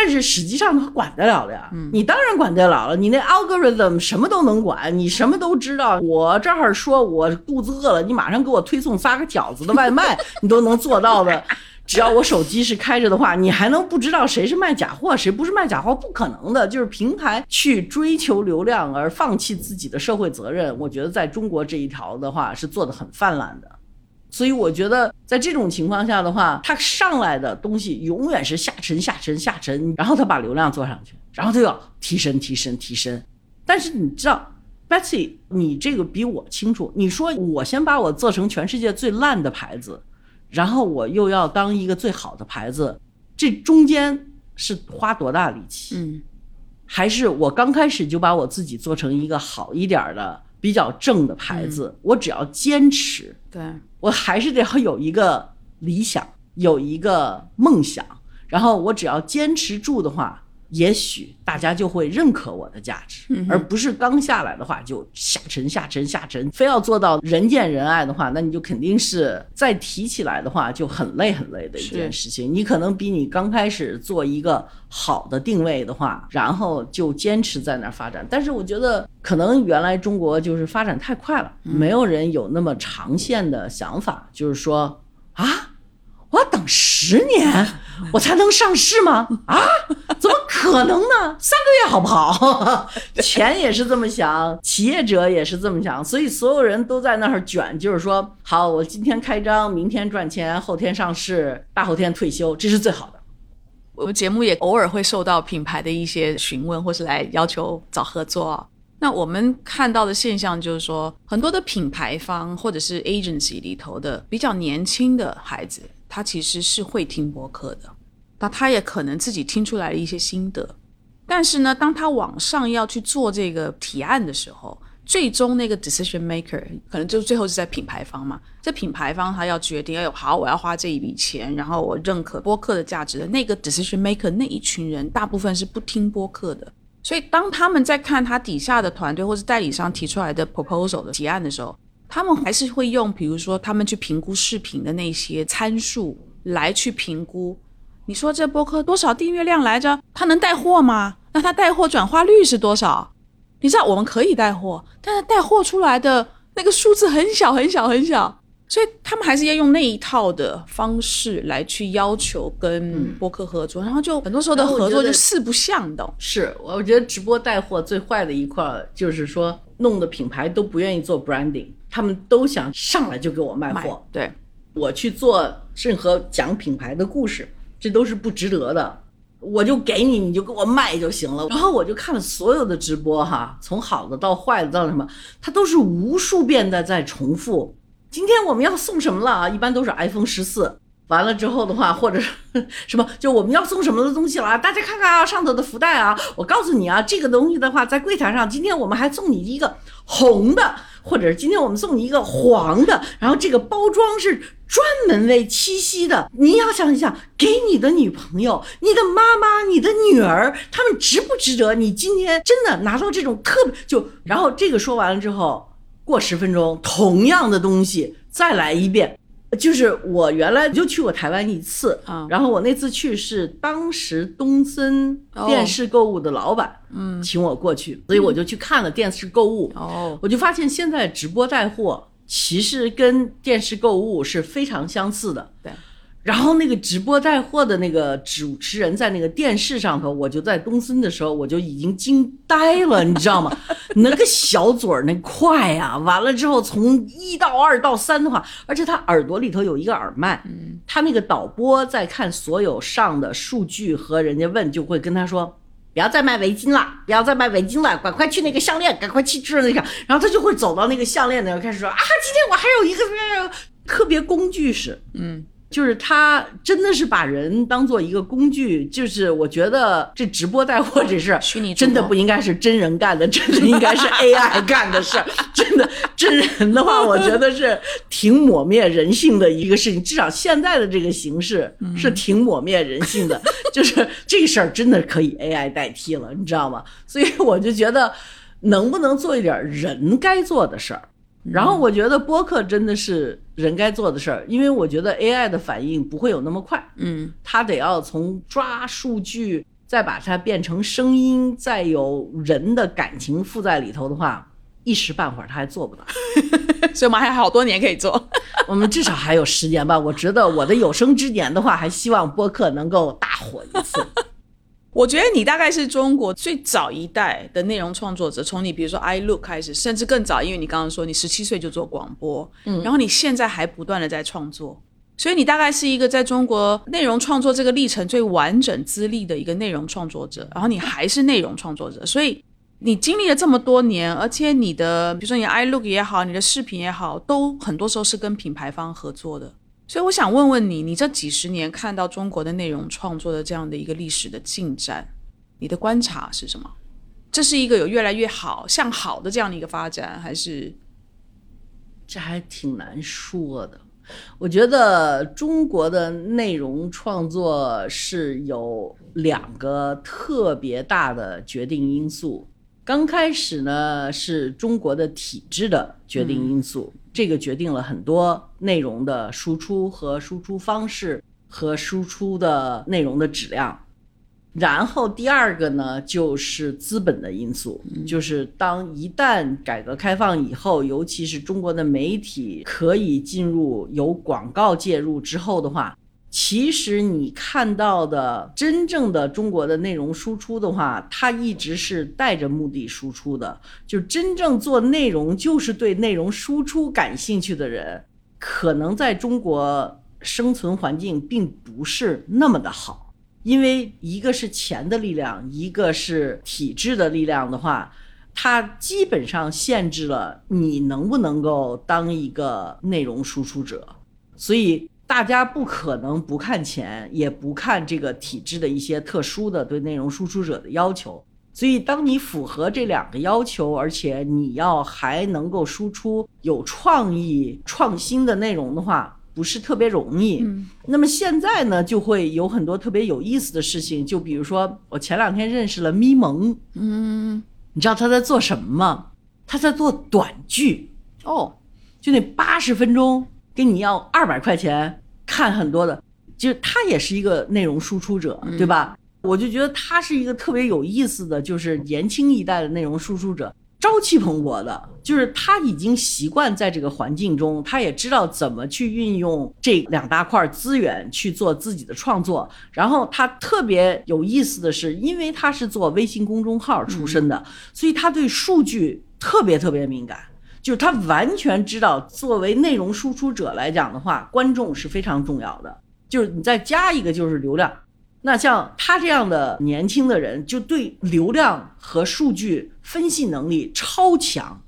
但是实际上他管得了的呀，你当然管得了了。你那 algorithm 什么都能管，你什么都知道。我这儿说我肚子饿了，你马上给我推送发个饺子的外卖，*laughs* 你都能做到的。只要我手机是开着的话，你还能不知道谁是卖假货，谁不是卖假货？不可能的。就是平台去追求流量而放弃自己的社会责任，我觉得在中国这一条的话是做的很泛滥的。所以我觉得，在这种情况下的话，他上来的东西永远是下沉、下沉、下沉，然后他把流量做上去，然后他要提升、提升、提升。但是你知道，Betsy，你这个比我清楚。你说我先把我做成全世界最烂的牌子，然后我又要当一个最好的牌子，这中间是花多大力气？嗯，还是我刚开始就把我自己做成一个好一点的、比较正的牌子？我只要坚持。对。我还是得要有一个理想，有一个梦想，然后我只要坚持住的话，也许大家就会认可我的价值，而不是刚下来的话就下沉下沉下沉，非要做到人见人爱的话，那你就肯定是再提起来的话就很累很累的一件事情。你可能比你刚开始做一个好的定位的话，然后就坚持在那儿发展。但是我觉得。可能原来中国就是发展太快了，没有人有那么长线的想法，就是说啊，我要等十年我才能上市吗？啊，怎么可能呢？三个月好不好？*laughs* 钱也是这么想，企业者也是这么想，所以所有人都在那儿卷，就是说，好，我今天开张，明天赚钱，后天上市，大后天退休，这是最好的。我们节目也偶尔会受到品牌的一些询问，或是来要求找合作。那我们看到的现象就是说，很多的品牌方或者是 agency 里头的比较年轻的孩子，他其实是会听播客的，那他也可能自己听出来了一些心得。但是呢，当他往上要去做这个提案的时候，最终那个 decision maker 可能就最后是在品牌方嘛。这品牌方他要决定，哎呦，好，我要花这一笔钱，然后我认可播客的价值的那个 decision maker 那一群人，大部分是不听播客的。所以，当他们在看他底下的团队或者代理商提出来的 proposal 的提案的时候，他们还是会用，比如说他们去评估视频的那些参数来去评估。你说这播客多少订阅量来着？他能带货吗？*laughs* 那他带货转化率是多少？你知道我们可以带货，但是带货出来的那个数字很小很小很小。所以他们还是要用那一套的方式来去要求跟播客合作，然后就很多时候的合作就四不像的。是，我觉得直播带货最坏的一块就是说，弄的品牌都不愿意做 branding，他们都想上来就给我卖货。对，我去做任何讲品牌的故事，这都是不值得的。我就给你，你就给我卖就行了。然后我就看了所有的直播哈，从好的到坏的到什么，它都是无数遍的在重复。今天我们要送什么了啊？一般都是 iPhone 十四。完了之后的话，或者 *laughs* 什么，就我们要送什么的东西了？大家看看啊，上头的福袋啊。我告诉你啊，这个东西的话，在柜台上，今天我们还送你一个红的，或者是今天我们送你一个黄的。然后这个包装是专门为七夕的。你要想一想，给你的女朋友、你的妈妈、你的女儿，他们值不值得？你今天真的拿到这种特别就，然后这个说完了之后。过十分钟，同样的东西再来一遍，就是我原来就去过台湾一次啊，然后我那次去是当时东森电视购物的老板，嗯，请我过去，所以我就去看了电视购物，哦，我就发现现在直播带货其实跟电视购物是非常相似的，对，然后那个直播带货的那个主持人在那个电视上头，我就在东森的时候我就已经惊呆了，你知道吗？*laughs* 那个小嘴儿那快呀、完了之后从一到二到三的话，而且他耳朵里头有一个耳麦，嗯他那个导播在看所有上的数据和人家问，就会跟他说。不要再卖围巾了，不要再卖围巾了，赶快去那个项链，赶快去治那个。然后他就会走到那个项链那儿，开始说啊，今天我还有一个呃特别工具是，嗯，就是他真的是把人当做一个工具，就是我觉得这直播带货这事儿，虚拟真的不应该是真人干的，真的应该是 *laughs* AI 干的事儿。真的真人的话，我觉得是挺抹灭人性的一个事情。至少现在的这个形式是挺抹灭人性的，*laughs* 就是这事儿真的可以 AI 代替了，你知道吗？所以我就觉得，能不能做一点人该做的事儿？然后我觉得播客真的是人该做的事儿，因为我觉得 AI 的反应不会有那么快，嗯，它得要从抓数据，再把它变成声音，再有人的感情附在里头的话，一时半会儿它还做不到。*laughs* 所以我们还有好多年可以做。*laughs* 我们至少还有十年吧。我觉得我的有生之年的话，还希望播客能够大火一次。我觉得你大概是中国最早一代的内容创作者，从你比如说 iLook 开始，甚至更早，因为你刚刚说你十七岁就做广播，嗯，然后你现在还不断的在创作，所以你大概是一个在中国内容创作这个历程最完整资历的一个内容创作者，然后你还是内容创作者，所以你经历了这么多年，而且你的比如说你的 iLook 也好，你的视频也好，都很多时候是跟品牌方合作的。所以我想问问你，你这几十年看到中国的内容创作的这样的一个历史的进展，你的观察是什么？这是一个有越来越好、向好的这样的一个发展，还是这还挺难说的。我觉得中国的内容创作是有两个特别大的决定因素。刚开始呢，是中国的体制的决定因素，这个决定了很多内容的输出和输出方式和输出的内容的质量。然后第二个呢，就是资本的因素，就是当一旦改革开放以后，尤其是中国的媒体可以进入有广告介入之后的话，其实你看到的真正的中国的内容输出的话，它一直是带着目的输出的，就真正做内容就是对内容输出感兴趣的人，可能在中国生存环境并不是那么的好。因为一个是钱的力量，一个是体制的力量的话，它基本上限制了你能不能够当一个内容输出者，所以大家不可能不看钱，也不看这个体制的一些特殊的对内容输出者的要求。所以，当你符合这两个要求，而且你要还能够输出有创意、创新的内容的话，不是特别容易。那么现在呢，就会有很多特别有意思的事情，就比如说，我前两天认识了咪蒙，嗯你知道他在做什么吗？他在做短剧，哦，就那八十分钟，跟你要二百块钱看很多的，就是他也是一个内容输出者，对吧？我就觉得他是一个特别有意思的，就是年轻一代的内容输出者。朝气蓬勃的，就是他已经习惯在这个环境中，他也知道怎么去运用这两大块资源去做自己的创作。然后他特别有意思的是，因为他是做微信公众号出身的，所以他对数据特别特别敏感。就是他完全知道，作为内容输出者来讲的话，观众是非常重要的。就是你再加一个就是流量，那像他这样的年轻的人，就对流量和数据分析能力超强，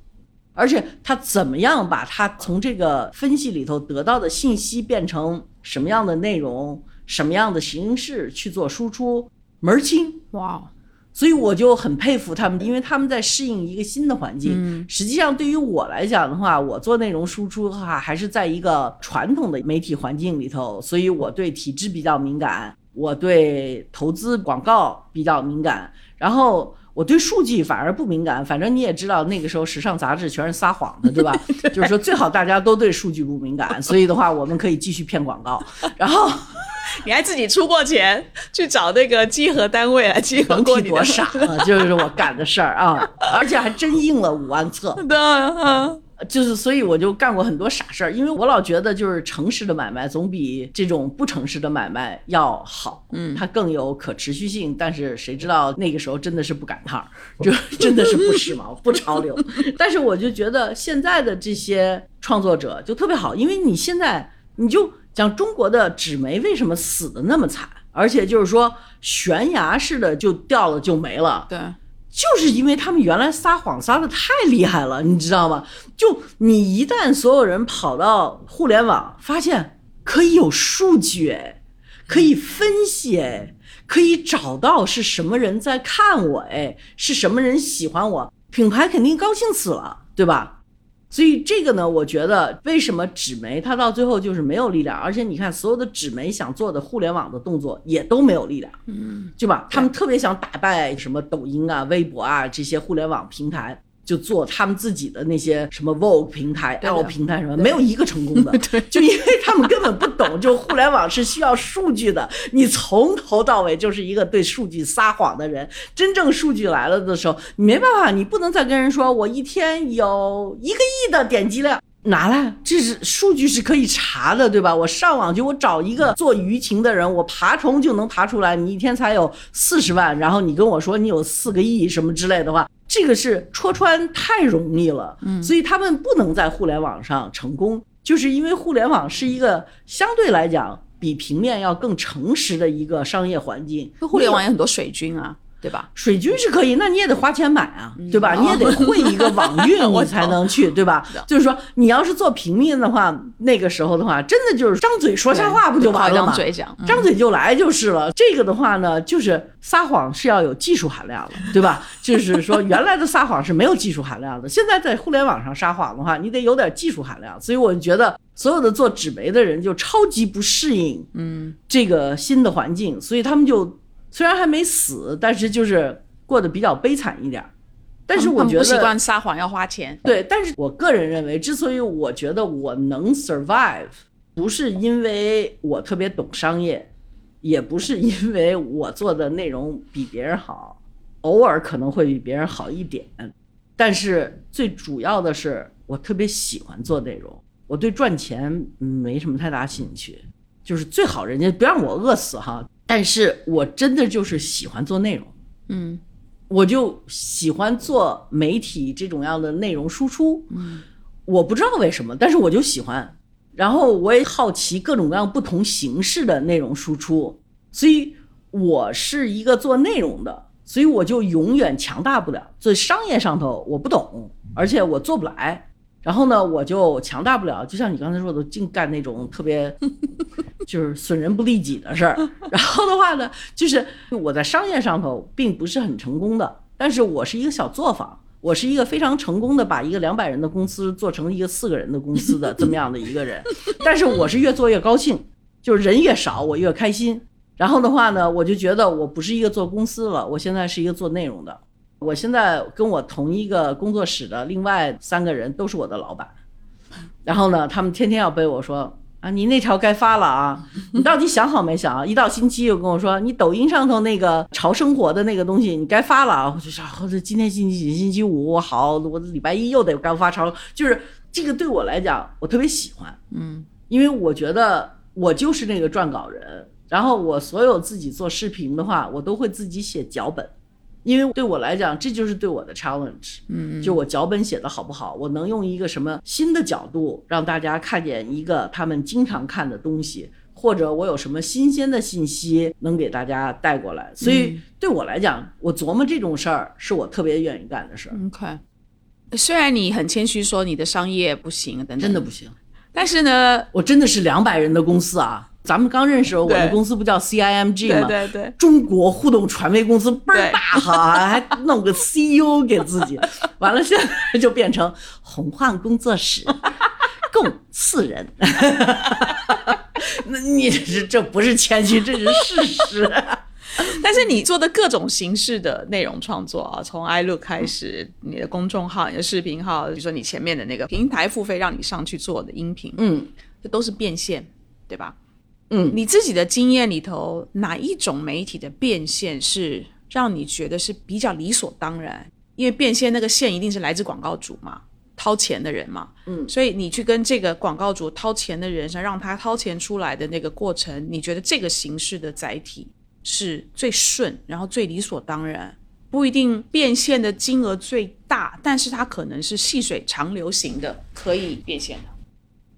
而且他怎么样把他从这个分析里头得到的信息变成什么样的内容、什么样的形式去做输出，门儿清。哇哦，所以我就很佩服他们，因为他们在适应一个新的环境。实际上，对于我来讲的话，我做内容输出的话，还是在一个传统的媒体环境里头，所以我对体制比较敏感，我对投资广告比较敏感，然后。我对数据反而不敏感，反正你也知道，那个时候时尚杂志全是撒谎的，对吧？*laughs* 就是说最好大家都对数据不敏感，所以的话，我们可以继续骗广告。然后 *laughs* 你还自己出过钱去找那个集合单位来集合过你多傻啊！就是我干的事儿啊，而且还真印了五万册。*laughs* 的，嗯就是所以我就干过很多傻事儿，因为我老觉得就是诚实的买卖总比这种不诚实的买卖要好，嗯，它更有可持续性。但是谁知道那个时候真的是不赶趟儿，*laughs* 就真的是不时髦、不潮流。*laughs* 但是我就觉得现在的这些创作者就特别好，因为你现在你就讲中国的纸媒为什么死的那么惨，而且就是说悬崖式的就掉了就没了，对。就是因为他们原来撒谎撒的太厉害了，你知道吗？就你一旦所有人跑到互联网，发现可以有数据，哎，可以分析，哎，可以找到是什么人在看我，哎，是什么人喜欢我，品牌肯定高兴死了，对吧？所以这个呢，我觉得为什么纸媒它到最后就是没有力量，而且你看所有的纸媒想做的互联网的动作也都没有力量，嗯，对吧？他们特别想打败什么抖音啊、微博啊这些互联网平台。就做他们自己的那些什么 Vogue 平台、L 平台什么，没有一个成功的。*laughs* 就因为他们根本不懂，就互联网是需要数据的。你从头到尾就是一个对数据撒谎的人。真正数据来了的时候，你没办法，你不能再跟人说我一天有一个亿的点击量。拿来，这是数据是可以查的，对吧？我上网去，我找一个做舆情的人，我爬虫就能爬出来。你一天才有四十万，然后你跟我说你有四个亿什么之类的话，这个是戳穿太容易了。嗯，所以他们不能在互联网上成功，就是因为互联网是一个相对来讲比平面要更诚实的一个商业环境。互联网有很多水军啊。对吧？水军是可以，那你也得花钱买啊，对吧？你也得会一个网运，*laughs* 你才能去，对吧？就是说，你要是做平面的话，那个时候的话，真的就是张嘴说瞎话，不就完了吗？张嘴讲，张嘴就来就是了。这个的话呢，就是撒谎是要有技术含量的，对吧？*laughs* 就是说，原来的撒谎是没有技术含量的，现在在互联网上撒谎的话，你得有点技术含量。所以我觉得，所有的做纸媒的人就超级不适应，嗯，这个新的环境，所以他们就。虽然还没死，但是就是过得比较悲惨一点儿。但是我觉得不习惯撒谎要花钱。对，但是我个人认为，之所以我觉得我能 survive，不是因为我特别懂商业，也不是因为我做的内容比别人好，偶尔可能会比别人好一点。但是最主要的是，我特别喜欢做内容，我对赚钱没什么太大兴趣，就是最好人家别让我饿死哈。但是我真的就是喜欢做内容，嗯，我就喜欢做媒体这种样的内容输出，嗯，我不知道为什么，但是我就喜欢，然后我也好奇各种各样不同形式的内容输出，所以我是一个做内容的，所以我就永远强大不了，所以商业上头我不懂，而且我做不来。然后呢，我就强大不了，就像你刚才说的，净干那种特别 *laughs* 就是损人不利己的事儿。*laughs* 然后的话呢，就是我在商业上头并不是很成功的，但是我是一个小作坊，我是一个非常成功的把一个两百人的公司做成一个四个人的公司的这么样的一个人。*laughs* 但是我是越做越高兴，就是人越少我越开心。然后的话呢，我就觉得我不是一个做公司了，我现在是一个做内容的。我现在跟我同一个工作室的另外三个人都是我的老板，然后呢，他们天天要背我说啊，你那条该发了啊，*laughs* 你到底想好没想啊？一到星期又跟我说，你抖音上头那个潮生活的那个东西你该发了啊。我就说，或者今天星期几？星期五好，我礼拜一又得该发潮，就是这个对我来讲，我特别喜欢，嗯，因为我觉得我就是那个撰稿人，然后我所有自己做视频的话，我都会自己写脚本。因为对我来讲，这就是对我的 challenge。嗯，就我脚本写的好不好，我能用一个什么新的角度让大家看见一个他们经常看的东西，或者我有什么新鲜的信息能给大家带过来。所以对我来讲，我琢磨这种事儿是我特别愿意干的事儿。OK，虽然你很谦虚说你的商业不行等等，真的不行，但是呢，我真的是两百人的公司啊。咱们刚认识我的公司不叫 CIMG 吗？对对对，中国互动传媒公司倍儿大哈，*laughs* 还弄个 CEO 给自己，完了现在就变成红幻工作室，*laughs* 共四人。*laughs* 那你这这不是谦虚，这是事实。但是你做的各种形式的内容创作啊，从 iLook 开始，你的公众号、你的视频号，比如说你前面的那个平台付费让你上去做的音频，嗯，这都是变现，对吧？嗯，你自己的经验里头，哪一种媒体的变现是让你觉得是比较理所当然？因为变现那个线一定是来自广告主嘛，掏钱的人嘛，嗯所以你去跟这个广告主掏钱的人，想让他掏钱出来的那个过程，你觉得这个形式的载体是最顺，然后最理所当然，不一定变现的金额最大，但是它可能是细水长流型的，可以变现的。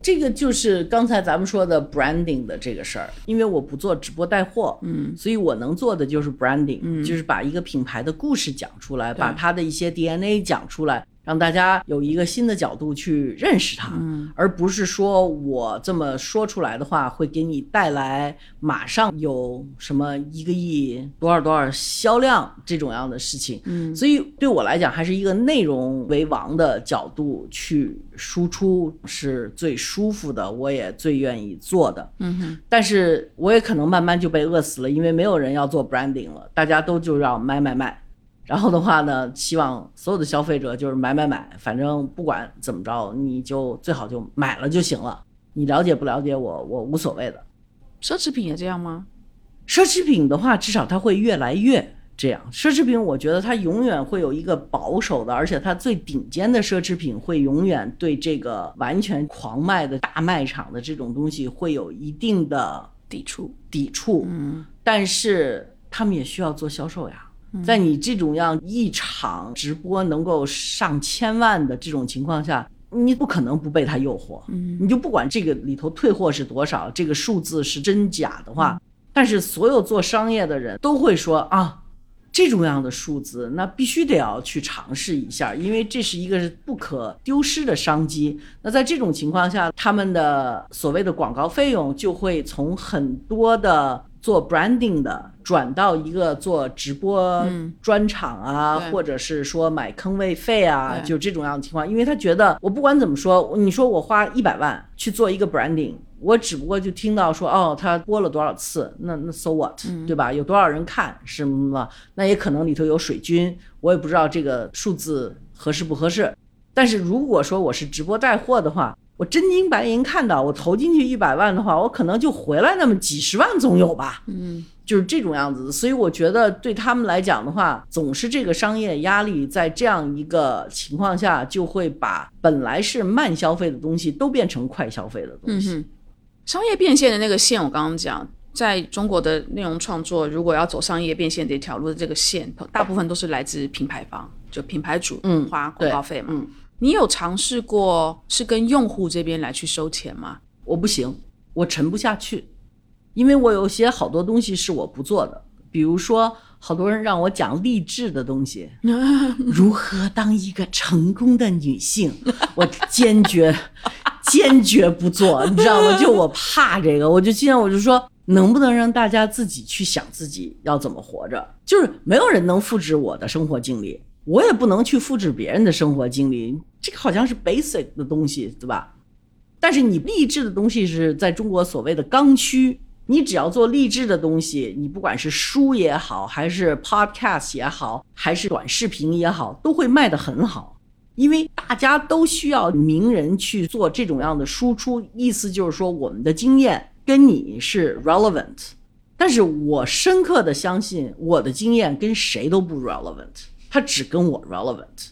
这个就是刚才咱们说的 branding 的这个事儿，因为我不做直播带货，嗯，所以我能做的就是 branding，嗯，就是把一个品牌的故事讲出来，把它的一些 DNA 讲出来，让大家有一个新的角度去认识它，嗯，而不是说我这么说出来的话会给你带来马上有什么一个亿多少多少销量这种样的事情，嗯，所以对我来讲还是一个内容为王的角度去输出是最舒服的，我也最愿意做的，嗯哼，但是我也可能慢慢就被饿死了，因为没有人要做 branding 了，大家都就要卖卖卖。然后的话呢，希望所有的消费者就是买买买，反正不管怎么着，你就最好就买了就行了。你了解不了解我，我无所谓的。奢侈品也这样吗？奢侈品的话，至少它会越来越这样。奢侈品，我觉得它永远会有一个保守的，而且它最顶尖的奢侈品会永远对这个完全狂卖的大卖场的这种东西会有一定的抵触。抵触。嗯，但是他们也需要做销售呀。在你这种样一场直播能够上千万的这种情况下，你不可能不被他诱惑。嗯，你就不管这个里头退货是多少，这个数字是真假的话，但是所有做商业的人都会说啊。这种样的数字，那必须得要去尝试一下，因为这是一个不可丢失的商机。那在这种情况下，他们的所谓的广告费用就会从很多的做 branding 的转到一个做直播专场啊，对或者是说买坑位费啊，就这种样的情况。因为他觉得我不管怎么说，你说我花一百万去做一个 branding。我只不过就听到说，哦，他播了多少次，那那 so what，、对吧？有多少人看什么？那也可能里头有水军，我也不知道这个数字合适不合适。但是如果说我是直播带货的话，我真金白银看到我投进去一百万的话，我可能就回来那么几十万总有吧。嗯，就是这种样子。所以我觉得对他们来讲的话，总是这个商业压力在这样一个情况下，就会把本来是慢消费的东西都变成快消费的东西。嗯商业变现的那个线，我刚刚讲，在中国的内容创作，如果要走商业变现这条路的这个线，大部分都是来自品牌方，就品牌主嗯花广告费嘛。嗯你有尝试过是跟用户这边来去收钱吗？我不行，我沉不下去，因为我有些好多东西是我不做的，比如说好多人让我讲励志的东西，*laughs* 如何当一个成功的女性，我坚决 *laughs* 坚决不做，你知道吗？就我怕这个，我就经常我就说，能不能让大家自己去想自己要怎么活着？就是没有人能复制我的生活经历，我也不能去复制别人的生活经历，这个好像是 basic 的东西，对吧？但是你励志的东西是在中国所谓的刚需，你只要做励志的东西，你不管是书也好，还是 podcast 也好，还是短视频也好，都会卖得很好。因为大家都需要名人去做这种样的输出，意思就是说我们的经验跟你是 relevant，但是我深刻的相信我的经验跟谁都不 relevant，它只跟我 relevant。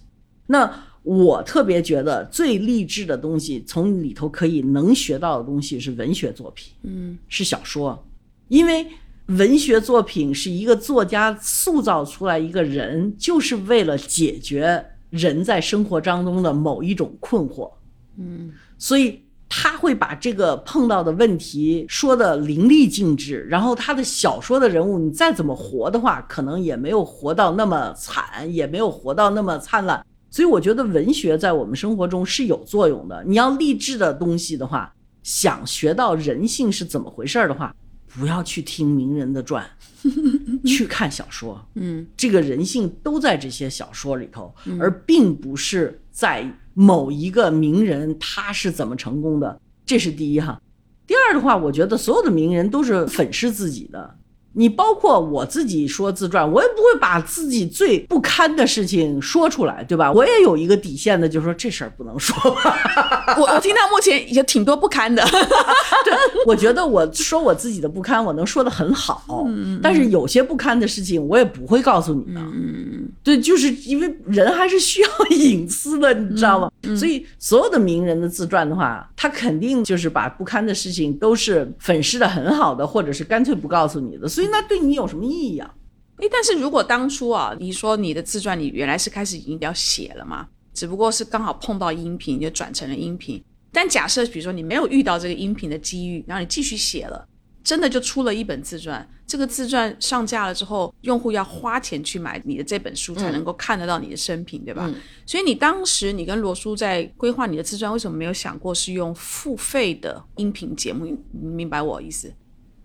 那我特别觉得最励志的东西，从里头可以能学到的东西是文学作品，嗯，是小说，因为文学作品是一个作家塑造出来一个人，就是为了解决人在生活当中的某一种困惑，嗯，所以。他会把这个碰到的问题说的淋漓尽致，然后他的小说的人物，你再怎么活的话，可能也没有活到那么惨，也没有活到那么灿烂。所以我觉得文学在我们生活中是有作用的。你要励志的东西的话，想学到人性是怎么回事儿的话，不要去听名人的传，*laughs* 去看小说。嗯，这个人性都在这些小说里头，而并不是在某一个名人他是怎么成功的。这是第一哈。第二的话，我觉得所有的名人都是粉饰自己的。你包括我自己说自传，我也不会把自己最不堪的事情说出来，对吧？我也有一个底线的，就是说这事儿不能说。*laughs* 我我听到目前也挺多不堪的，*laughs* 对，我觉得我说我自己的不堪，我能说的很好，但是有些不堪的事情，我也不会告诉你的。嗯，对，就是因为人还是需要 *laughs* 隐私的，你知道吗？所以所有的名人的自传的话，他肯定就是把不堪的事情都是粉饰的很好的，或者是干脆不告诉你的。所以那对你有什么意义啊？诶，但是如果当初啊，你说你的自传你原来是开始已经要写了嘛，只不过是刚好碰到音频就转成了音频。但假设比如说你没有遇到这个音频的机遇，然后你继续写了，真的就出了一本自传。这个自传上架了之后，用户要花钱去买你的这本书，才能够看得到你的生平，对吧？所以你当时你跟罗叔在规划你的自传，为什么没有想过是用付费的音频节目？明白我意思？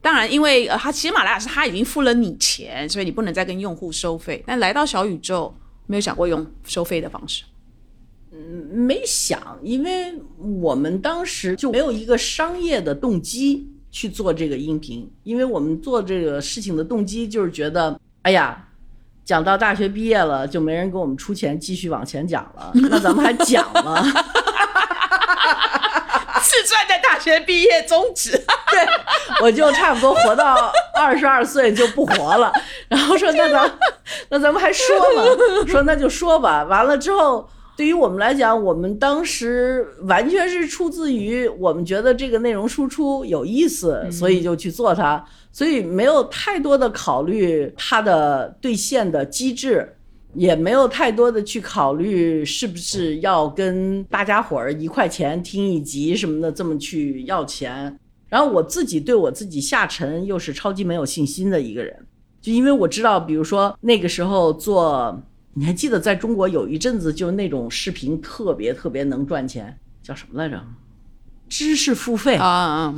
当然，因为呃，他喜马拉雅是他已经付了你钱，所以你不能再跟用户收费。但来到小宇宙，没有想过用收费的方式。嗯，没想，因为我们当时就没有一个商业的动机去做这个音频，因为我们做这个事情的动机就是觉得，哎呀，讲到大学毕业了，就没人给我们出钱继续往前讲了，那咱们还讲吗？自传在大学毕业终止，*laughs* 对，我就差不多活到 *laughs* 二十二岁就不活了。然后说那咱那咱们还说吗？*laughs* 说那就说吧。完了之后，对于我们来讲，我们当时完全是出自于我们觉得这个内容输出有意思，所以就去做它，所以没有太多的考虑它的兑现的机制。也没有太多的去考虑是不是要跟大家伙儿一块钱听一集什么的这么去要钱，然后我自己对我自己下沉又是超级没有信心的一个人，就因为我知道，比如说那个时候做，你还记得在中国有一阵子就那种视频特别特别能赚钱，叫什么来着？知识付费啊啊，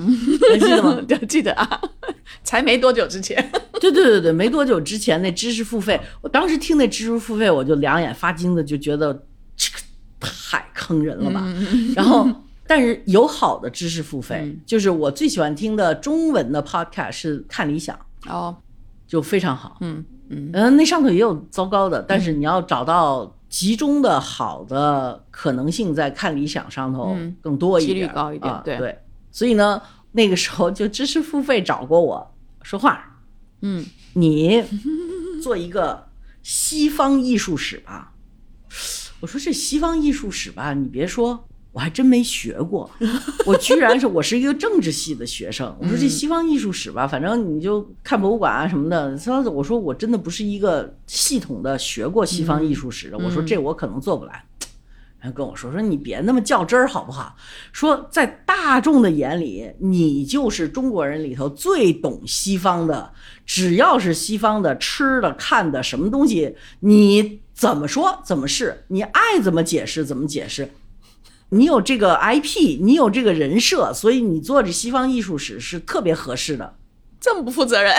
还记得吗？*laughs* 记得啊，*laughs* 才没多久之前。*laughs* 对对对对，没多久之前那知识付费，我当时听那知识付费，我就两眼发金的，就觉得这个太坑人了吧。然后，但是有好的知识付费，就是我最喜欢听的中文的 podcast 是看理想哦，就非常好。嗯嗯嗯，那上头也有糟糕的，但是你要找到。集中的好的可能性在看理想上头更多一点，几率高一点，对对。所以呢，那个时候就知识付费找过我说话，嗯，你做一个西方艺术史吧。我说这西方艺术史吧，你别说。我还真没学过，*laughs* 我居然是我是一个政治系的学生。我说这西方艺术史吧，反正你就看博物馆啊什么的。他我说我真的不是一个系统的学过西方艺术史的。我说这我可能做不来。然后跟我说说你别那么较真儿好不好？说在大众的眼里，你就是中国人里头最懂西方的。只要是西方的吃的看的什么东西，你怎么说怎么是，你爱怎么解释怎么解释。你有这个 IP，你有这个人设，所以你做这西方艺术史是特别合适的。这么不负责任，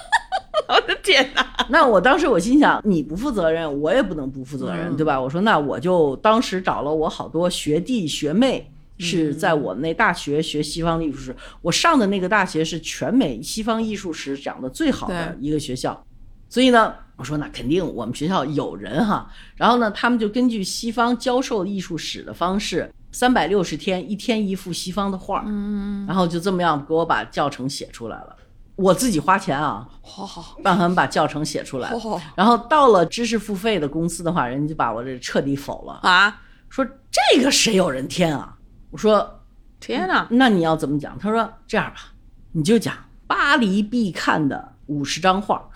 *laughs* 我的天哪！那我当时我心想，你不负责任，我也不能不负责任，对吧？我说那我就当时找了我好多学弟学妹，是在我们那大学学西方艺术史。我上的那个大学是全美西方艺术史讲的最好的一个学校，所以呢。我说那肯定我们学校有人哈，然后呢，他们就根据西方教授艺术史的方式，三百六十天，一天一幅西方的画，嗯，然后就这么样给我把教程写出来了，我自己花钱啊，好好，帮他们把教程写出来，然后到了知识付费的公司的话，人家就把我这彻底否了啊，说这个谁有人天啊？我说天哪，那你要怎么讲？他说这样吧，你就讲巴黎必看的五十张画。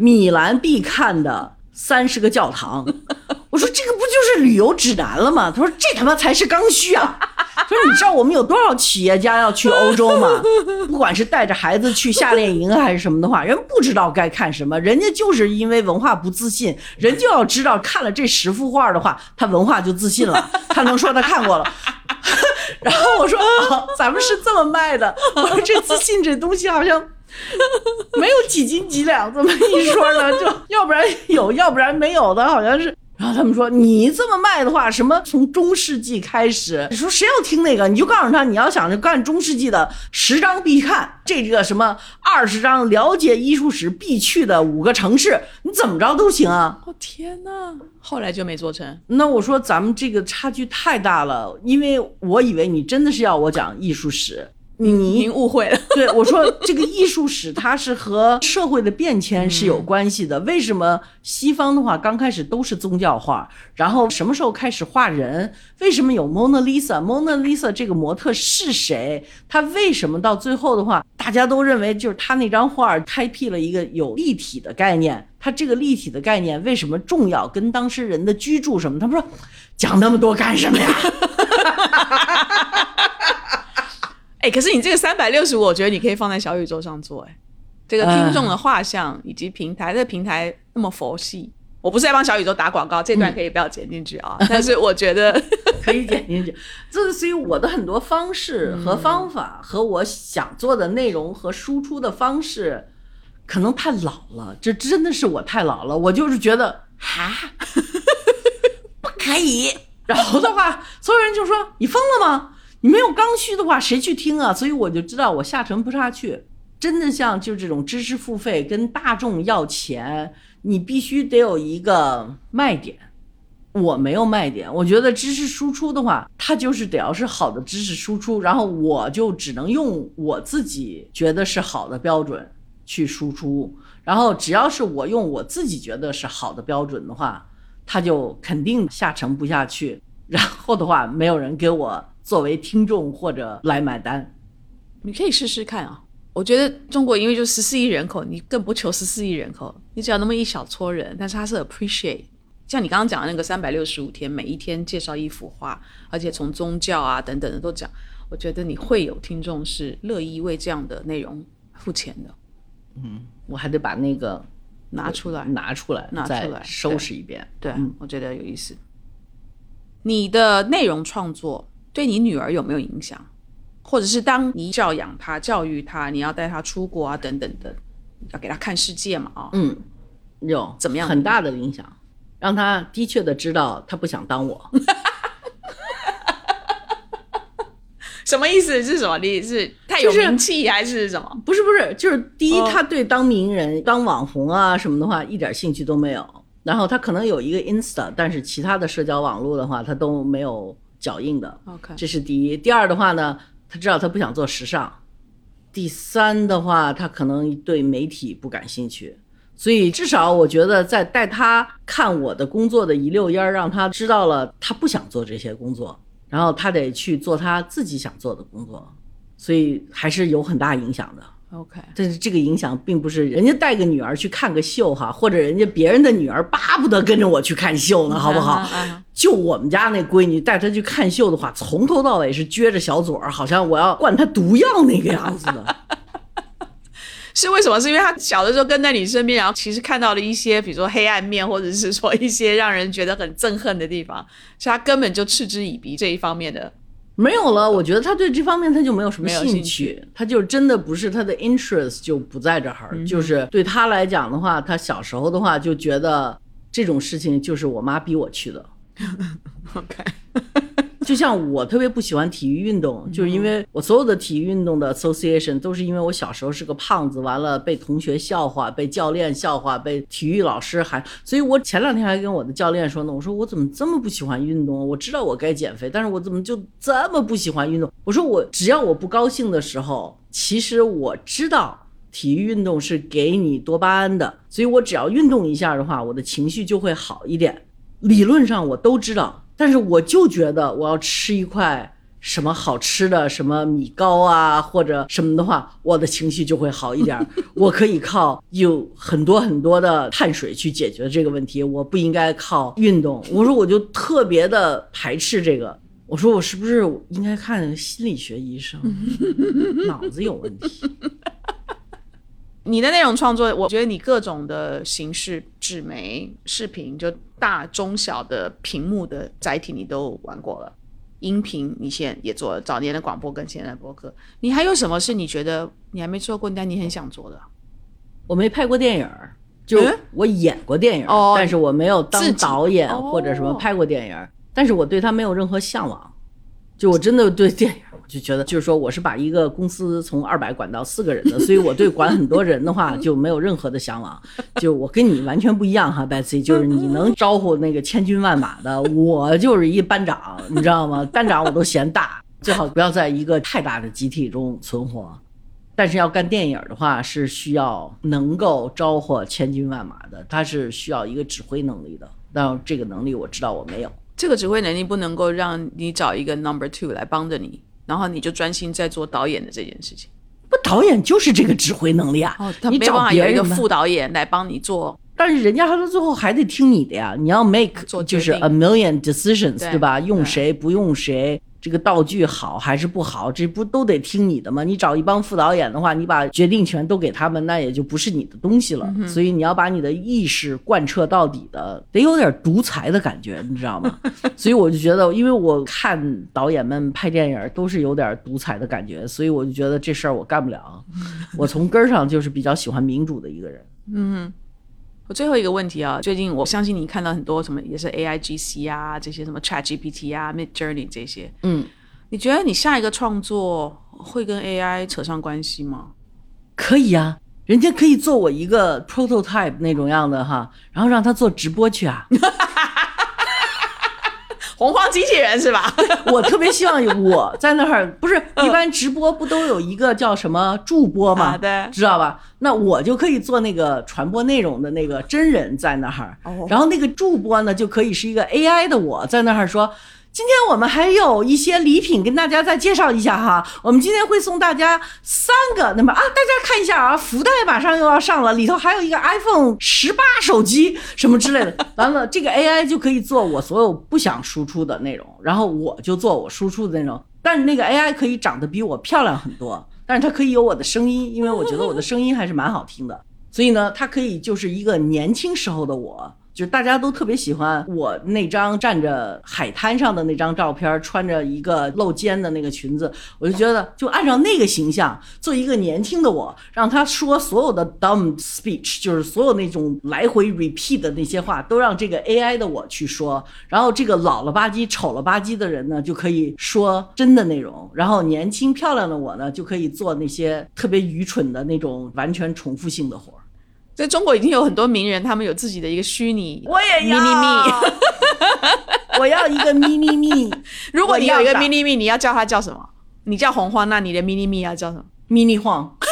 米兰必看的三十个教堂，*laughs* 我说这个不就是旅游指南了吗？他说这他妈才是刚需啊！他说你知道我们有多少企业家要去欧洲吗？*laughs* 不管是带着孩子去夏令营还是什么的话，人不知道该看什么，人家就是因为文化不自信，人就要知道看了这十幅画的话，他文化就自信了，*laughs* 他能说他看过了。然后我说咱们是这么卖的，我说这自信这东西好像。*laughs* 没有几斤几两这么一说呢，就 *laughs* 要不然有，要不然没有的，好像是。然后他们说你这么卖的话，什么从中世纪开始，你说谁要听那个？你就告诉他，你要想着干中世纪的十章必看，这个什么二十章了解艺术史必去的五个城市，你怎么着都行啊。哦天哪！后来就没做成。那我说咱们这个差距太大了，因为我以为你真的是要我讲艺术史。你您误会了，*laughs* 对我说这个艺术史它是和社会的变迁是有关系的。为什么西方的话刚开始都是宗教画，然后什么时候开始画人？为什么有蒙娜丽莎？蒙娜丽莎这个模特是谁？他为什么到最后的话，大家都认为就是他那张画开辟了一个有立体的概念？他这个立体的概念为什么重要？跟当时人的居住什么？他们说讲那么多干什么呀？*laughs* 哎，可是你这个三百六十五，我觉得你可以放在小宇宙上做。哎，这个听众的画像以及平台，这平台那么佛系，我不是在帮小宇宙打广告，这段可以不要 *laughs* *laughs* 剪进去啊。但是我觉得可以剪进去。这是所以我的很多方式和方法和我想做的内容和输出的方式，可能太老了。这真的是我太老了。我就是觉得哈，*laughs* 不可以。然后的话，所有人就说你疯了吗？你没有刚需的话，谁去听啊？所以我就知道我下沉不下去。真的像就这种知识付费跟大众要钱，你必须得有一个卖点。我没有卖点，我觉得知识输出的话，它就是得要是好的知识输出，然后我就只能用我自己觉得是好的标准去输出。然后只要是我用我自己觉得是好的标准的话，它就肯定下沉不下去。然后的话，没有人给我。作为听众或者来买单，你可以试试看啊！我觉得中国因为就十四亿人口，你更不求十四亿人口，你只要那么一小撮人，但是他是 appreciate，像你刚刚讲的那个三百六十五天，每一天介绍一幅画，而且从宗教啊等等的都讲，我觉得你会有听众是乐意为这样的内容付钱的。嗯，我还得把那个拿出来，拿出来，拿出来收拾一遍。对，我觉得有意思。你的内容创作。对你女儿有没有影响？或者是当你教养她、教育她，你要带她出国啊，等等的，要给她看世界嘛？啊，嗯，有怎么样？很大的影响，让她的确的知道她不想当我。*laughs* 什么意思？是什么？你是太有名气还是什么？不是不是，就是第一，她对当名人、当网红啊什么的话一点兴趣都没有。然后她可能有一个 Insta，但是其他的社交网络的话，她都没有。脚印的，OK，这是第一。第二的话呢，他知道他不想做时尚。第三的话，他可能对媒体不感兴趣。所以至少我觉得，在带他看我的工作的一溜烟儿，让他知道了他不想做这些工作，然后他得去做他自己想做的工作。所以还是有很大影响的。OK，但是这个影响并不是人家带个女儿去看个秀哈，或者人家别人的女儿巴不得跟着我去看秀呢，好不好？就我们家那闺女带她去看秀的话，从头到尾是撅着小嘴儿，好像我要灌她毒药那个样子的。*laughs* 是为什么？是因为她小的时候跟在你身边，然后其实看到了一些，比如说黑暗面，或者是说一些让人觉得很憎恨的地方，所以她根本就嗤之以鼻这一方面的。没有了，我觉得他对这方面他就没有什么兴趣，他就真的不是他的 interest 就不在这儿，就是对他来讲的话，他小时候的话就觉得这种事情就是我妈逼我去的。*laughs* OK。*laughs* 就像我特别不喜欢体育运动，就是因为我所有的体育运动的 association 都是因为我小时候是个胖子，完了被同学笑话，被教练笑话，被体育老师还，所以我前两天还跟我的教练说呢，我说我怎么这么不喜欢运动？我知道我该减肥，但是我怎么就这么不喜欢运动？我说我只要我不高兴的时候，其实我知道体育运动是给你多巴胺的，所以我只要运动一下的话，我的情绪就会好一点。理论上我都知道。但是我就觉得我要吃一块什么好吃的，什么米糕啊，或者什么的话，我的情绪就会好一点。*laughs* 我可以靠有很多很多的碳水去解决这个问题，我不应该靠运动。我说我就特别的排斥这个。我说我是不是应该看心理学医生？*laughs* 脑子有问题。你的内容创作，我觉得你各种的形式、纸媒、视频，就大、中、小的屏幕的载体，你都玩过了。音频你现在也做了，早年的广播跟现在的播客，你还有什么是你觉得你还没做过，但你很想做的？我没拍过电影，就嗯我演过电影，哦但是我没有当导演哦或者什么拍过电影，但是我对他没有任何向往。就我真的对电影，我就觉得就是说，我是把一个公司从二百管到四个人的，所以我对管很多人的话 *laughs* 就没有任何的向往。就我跟你完全不一样哈，Betsy，就是你能招呼那个千军万马的，*laughs* 我就是一班长，你知道吗？班长我都嫌大，最好不要在一个太大的集体中存活。但是要干电影的话，是需要能够招呼千军万马的，它是需要一个指挥能力的。但这个能力我知道我没有。这个指挥能力不能够让你找一个 number two 来帮着你，然后你就专心在做导演的这件事情。不，导演就是这个指挥能力啊。哦，他你找没办法有一个副导演来帮你做。但是人家他说最后还得听你的呀，你要 make 做就是 a million decisions，对对吧？用谁不用谁，这个道具好还是不好，这不都得听你的吗？你找一帮副导演的话，你把决定权都给他们，那也就不是你的东西了。所以你要把你的意识贯彻到底的，得有点独裁的感觉，你知道吗？*laughs* 所以我就觉得，因为我看导演们拍电影都是有点独裁的感觉，所以我就觉得这事儿我干不了。我从根儿上就是比较喜欢民主的一个人。我最后一个问题啊，最近我相信你看到很多什么也是 A I G C 啊，这些什么 Chat GPT 啊、Mid Journey 这些，嗯。你觉得你下一个创作会跟 A I 扯上关系吗？可以啊，人家可以做我一个 prototype 那种样的哈，然后让他做直播去啊。*laughs* 洪荒机器人是吧？*laughs* 我特别希望我在那儿，不是一般直播不都有一个叫什么助播吗？知道吧？那我就可以做那个传播内容的那个真人在那儿，哦然后那个助播呢就可以是一个 AI 的我在那儿说。今天我们还有一些礼品跟大家再介绍一下哈，我们今天会送大家三个，那么啊，大家看一下啊，福袋马上又要上了，里头还有一个 iPhone 十八手机什么之类的。完了，这个 AI 就可以做我所有不想输出的内容，然后我就做我输出的内容。但是那个 AI 可以长得比我漂亮很多，但是它可以有我的声音，因为我觉得我的声音还是蛮好听的。所以呢，它可以就是一个年轻时候的我，就大家都特别喜欢我那张站着海滩上的那张照片，穿着一个露肩的那个裙子，我就觉得就按照那个形象做一个年轻的我，让他说所有的 dumb speech，就是所有那种来回 repeat 的那些话，都让这个 AI 的我去说，然后这个老了吧唧、丑了吧唧的人呢，就可以说真的内容，然后年轻漂亮的我呢，就可以做那些特别愚蠢的那种完全重复性的活儿。在中国已经有很多名人，他们有自己的一个虚拟我也要 mini me。*laughs* 我要一个咪咪咪 *laughs* 如果你有一个我要的 mini me，你要叫它叫什么？你叫洪荒，那你的咪咪咪要叫什么？mini 晃。*laughs*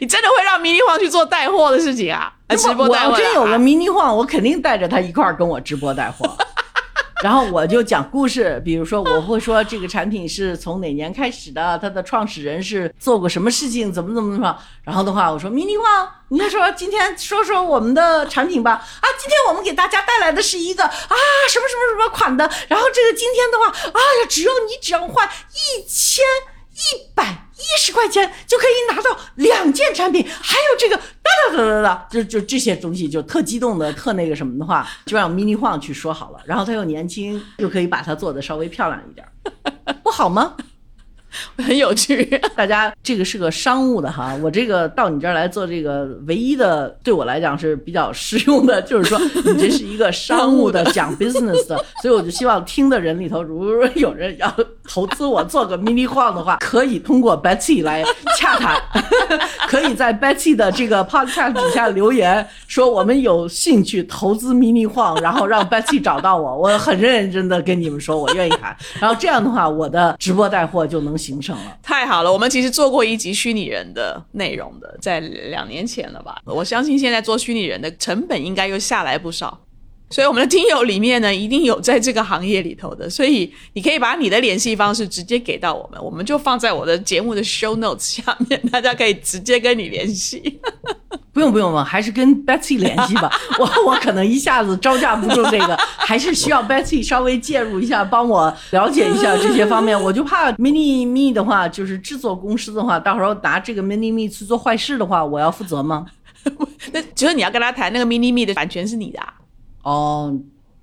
你真的会让 mini 荒去做带货的事情啊？啊直播带货的啊？要真有个 mini 晃，我肯定带着他一块儿跟我直播带货。然后我就讲故事，比如说我会说这个产品是从哪年开始的，它的创始人是做过什么事情，怎么怎么怎么。然后的话，我说 mini 晃，你就说今天说说我们的产品吧。啊，今天我们给大家带来的是一个啊什么什么什么款的，然后这个今天的话，哎呀，只要你只要换一千一百一十块钱就可以拿到两件产品，还有这个哒哒哒哒哒，就就这些东西就特激动的特那个什么的话，就让 mini Huang 去说好了，然后他又年轻，又可以把它做的稍微漂亮一点儿，不好吗？*laughs* 很有趣。*laughs* 大家这个是个商务的哈，我这个到你这儿来做这个，唯一的对我来讲是比较实用的，就是说你这是一个商务的讲 business 的，所以我就希望听的人里头，如果有人要投资我做个 mini 晃的话，可以通过 Betsy 来洽谈，*laughs* 可以在 Betsy 的这个 podcast 底下留言说我们有兴趣投资 mini 晃，然后让 Betsy 找到我，我很认真的跟你们说我愿意谈，然后这样的话我的直播带货就能形成了。太好了，我们其实做过一集虚拟人的内容的，在两年前了吧？我相信现在做虚拟人的成本应该又下来不少。所以我们的听友里面呢，一定有在这个行业里头的，所以你可以把你的联系方式直接给到我们，我们就放在我的节目的 show notes 下面，大家可以直接跟你联系。*laughs* 不用不用了，还是跟 Betsy 联系吧。*laughs* 我我可能一下子招架不住这个，还是需要 Betsy 稍微介入一下，帮我了解一下这些方面。我就怕 Mini Me 的话，就是制作公司的话，到时候拿这个 Mini Me 去做坏事的话，我要负责吗？*laughs* 那就是你要跟他谈那个 mini me 的版权是你的、啊，哦，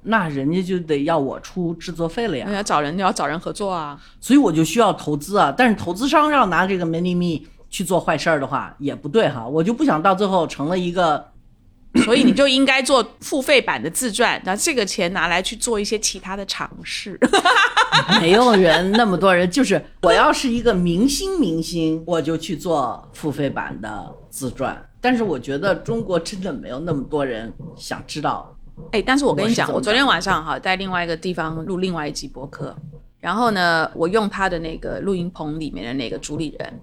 那人家就得要我出制作费了呀你。要找人，你要找人合作啊。所以我就需要投资啊。但是投资商要拿这个 Mini Me 去做坏事儿的话，也不对哈。我就不想到最后成了一个，*coughs* 所以你就应该做付费版的自传，然后这个钱拿来去做一些其他的尝试。*laughs* 没有人那么多人，就是我要是一个明星明星，我就去做付费版的自传。但是我觉得中国真的没有那么多人想知道。哎，但是我跟你讲，我昨天晚上哈在另外一个地方录另外一集播客，然后呢，我用他的那个录音棚里面的那个主理人，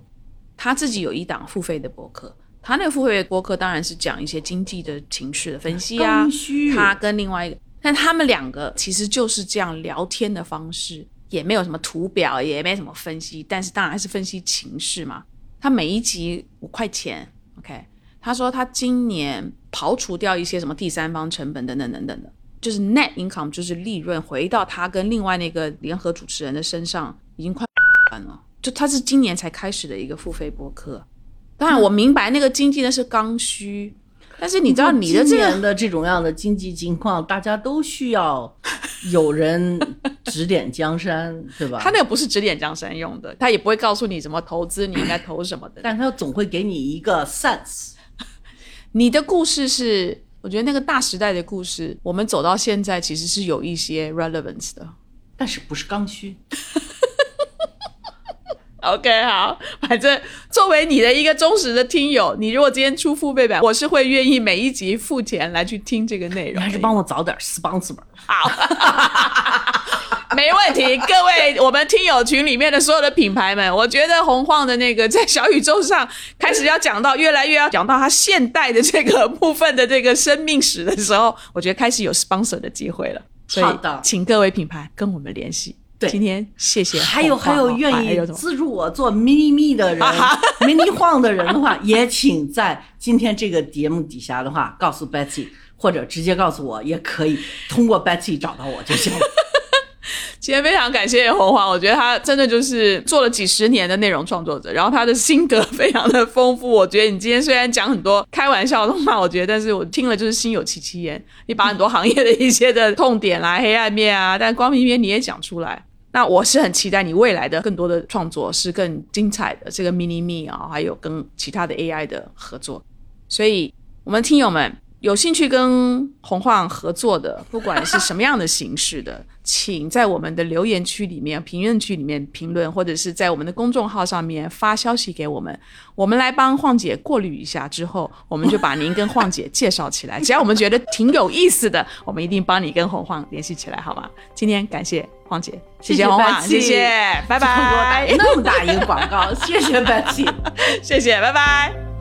他自己有一档付费的播客，他那个付费的播客当然是讲一些经济的情绪的分析啊他跟另外一个，但他们两个其实就是这样聊天的方式，也没有什么图表，也没什么分析，但是当然还是分析情绪嘛。他每一集五块钱，OK。他说他今年刨除掉一些什么第三方成本等等等等的，就是 net income 就是利润回到他跟另外那个联合主持人的身上，已经快完了。就他是今年才开始的一个付费播客。当然我明白那个经济那是刚需，但是你知道你的这今个年的这种样的经济情况，大家都需要有人指点江山，对吧？他那个不是指点江山用的，他也不会告诉你怎么投资，你应该投什么的。但他总会给你一个 sense。你的故事是，我觉得那个大时代的故事，我们走到现在其实是有一些 relevance 的。但是不是刚需？*laughs* OK，好，反正作为你的一个忠实的听友，你如果今天出付费版，我是会愿意每一集付钱来去听这个内容。你还是帮我找点 sponsor 吧。好，*laughs* 没问题。各位，我们听友群里面的所有的品牌们，我觉得洪晃的那个在小宇宙上开始要讲到越来越要讲到他现代的这个部分的这个生命史的时候，我觉得开始有 sponsor 的机会了。所以好的请各位品牌跟我们联系。对今天谢谢。还有还有愿意资助我做 mini me 的人，mini *laughs* 晃的人的话，也请在今天这个节目底下的话告诉 Betsy，或者直接告诉我也可以，通过 Betsy 找到我就行了。*laughs* 今天非常感谢红华，我觉得他真的就是做了几十年的内容创作者，然后他的心得非常的丰富。我觉得你今天虽然讲很多开玩笑的话，我觉得，但是我听了就是心有戚戚焉。你把很多行业的一些的痛点啦、黑暗面啊，但光明面你也讲出来。那我是很期待你未来的更多的创作是更精彩的，这个 mini me 啊，还有跟其他的 AI 的合作。所以，我们听友们有兴趣跟红晃合作的，不管是什么样的形式的，*laughs* 请在我们的留言区里面、评论区里面评论，或者是在我们的公众号上面发消息给我们，我们来帮晃姐过滤一下，之后我们就把您跟晃姐介绍起来。只要我们觉得挺有意思的，我们一定帮你跟红晃联系起来，好吗？今天感谢晃姐，谢谢红晃，谢谢，拜拜，那么大一个广告，谢谢 Betsy。*laughs* 谢谢，拜拜。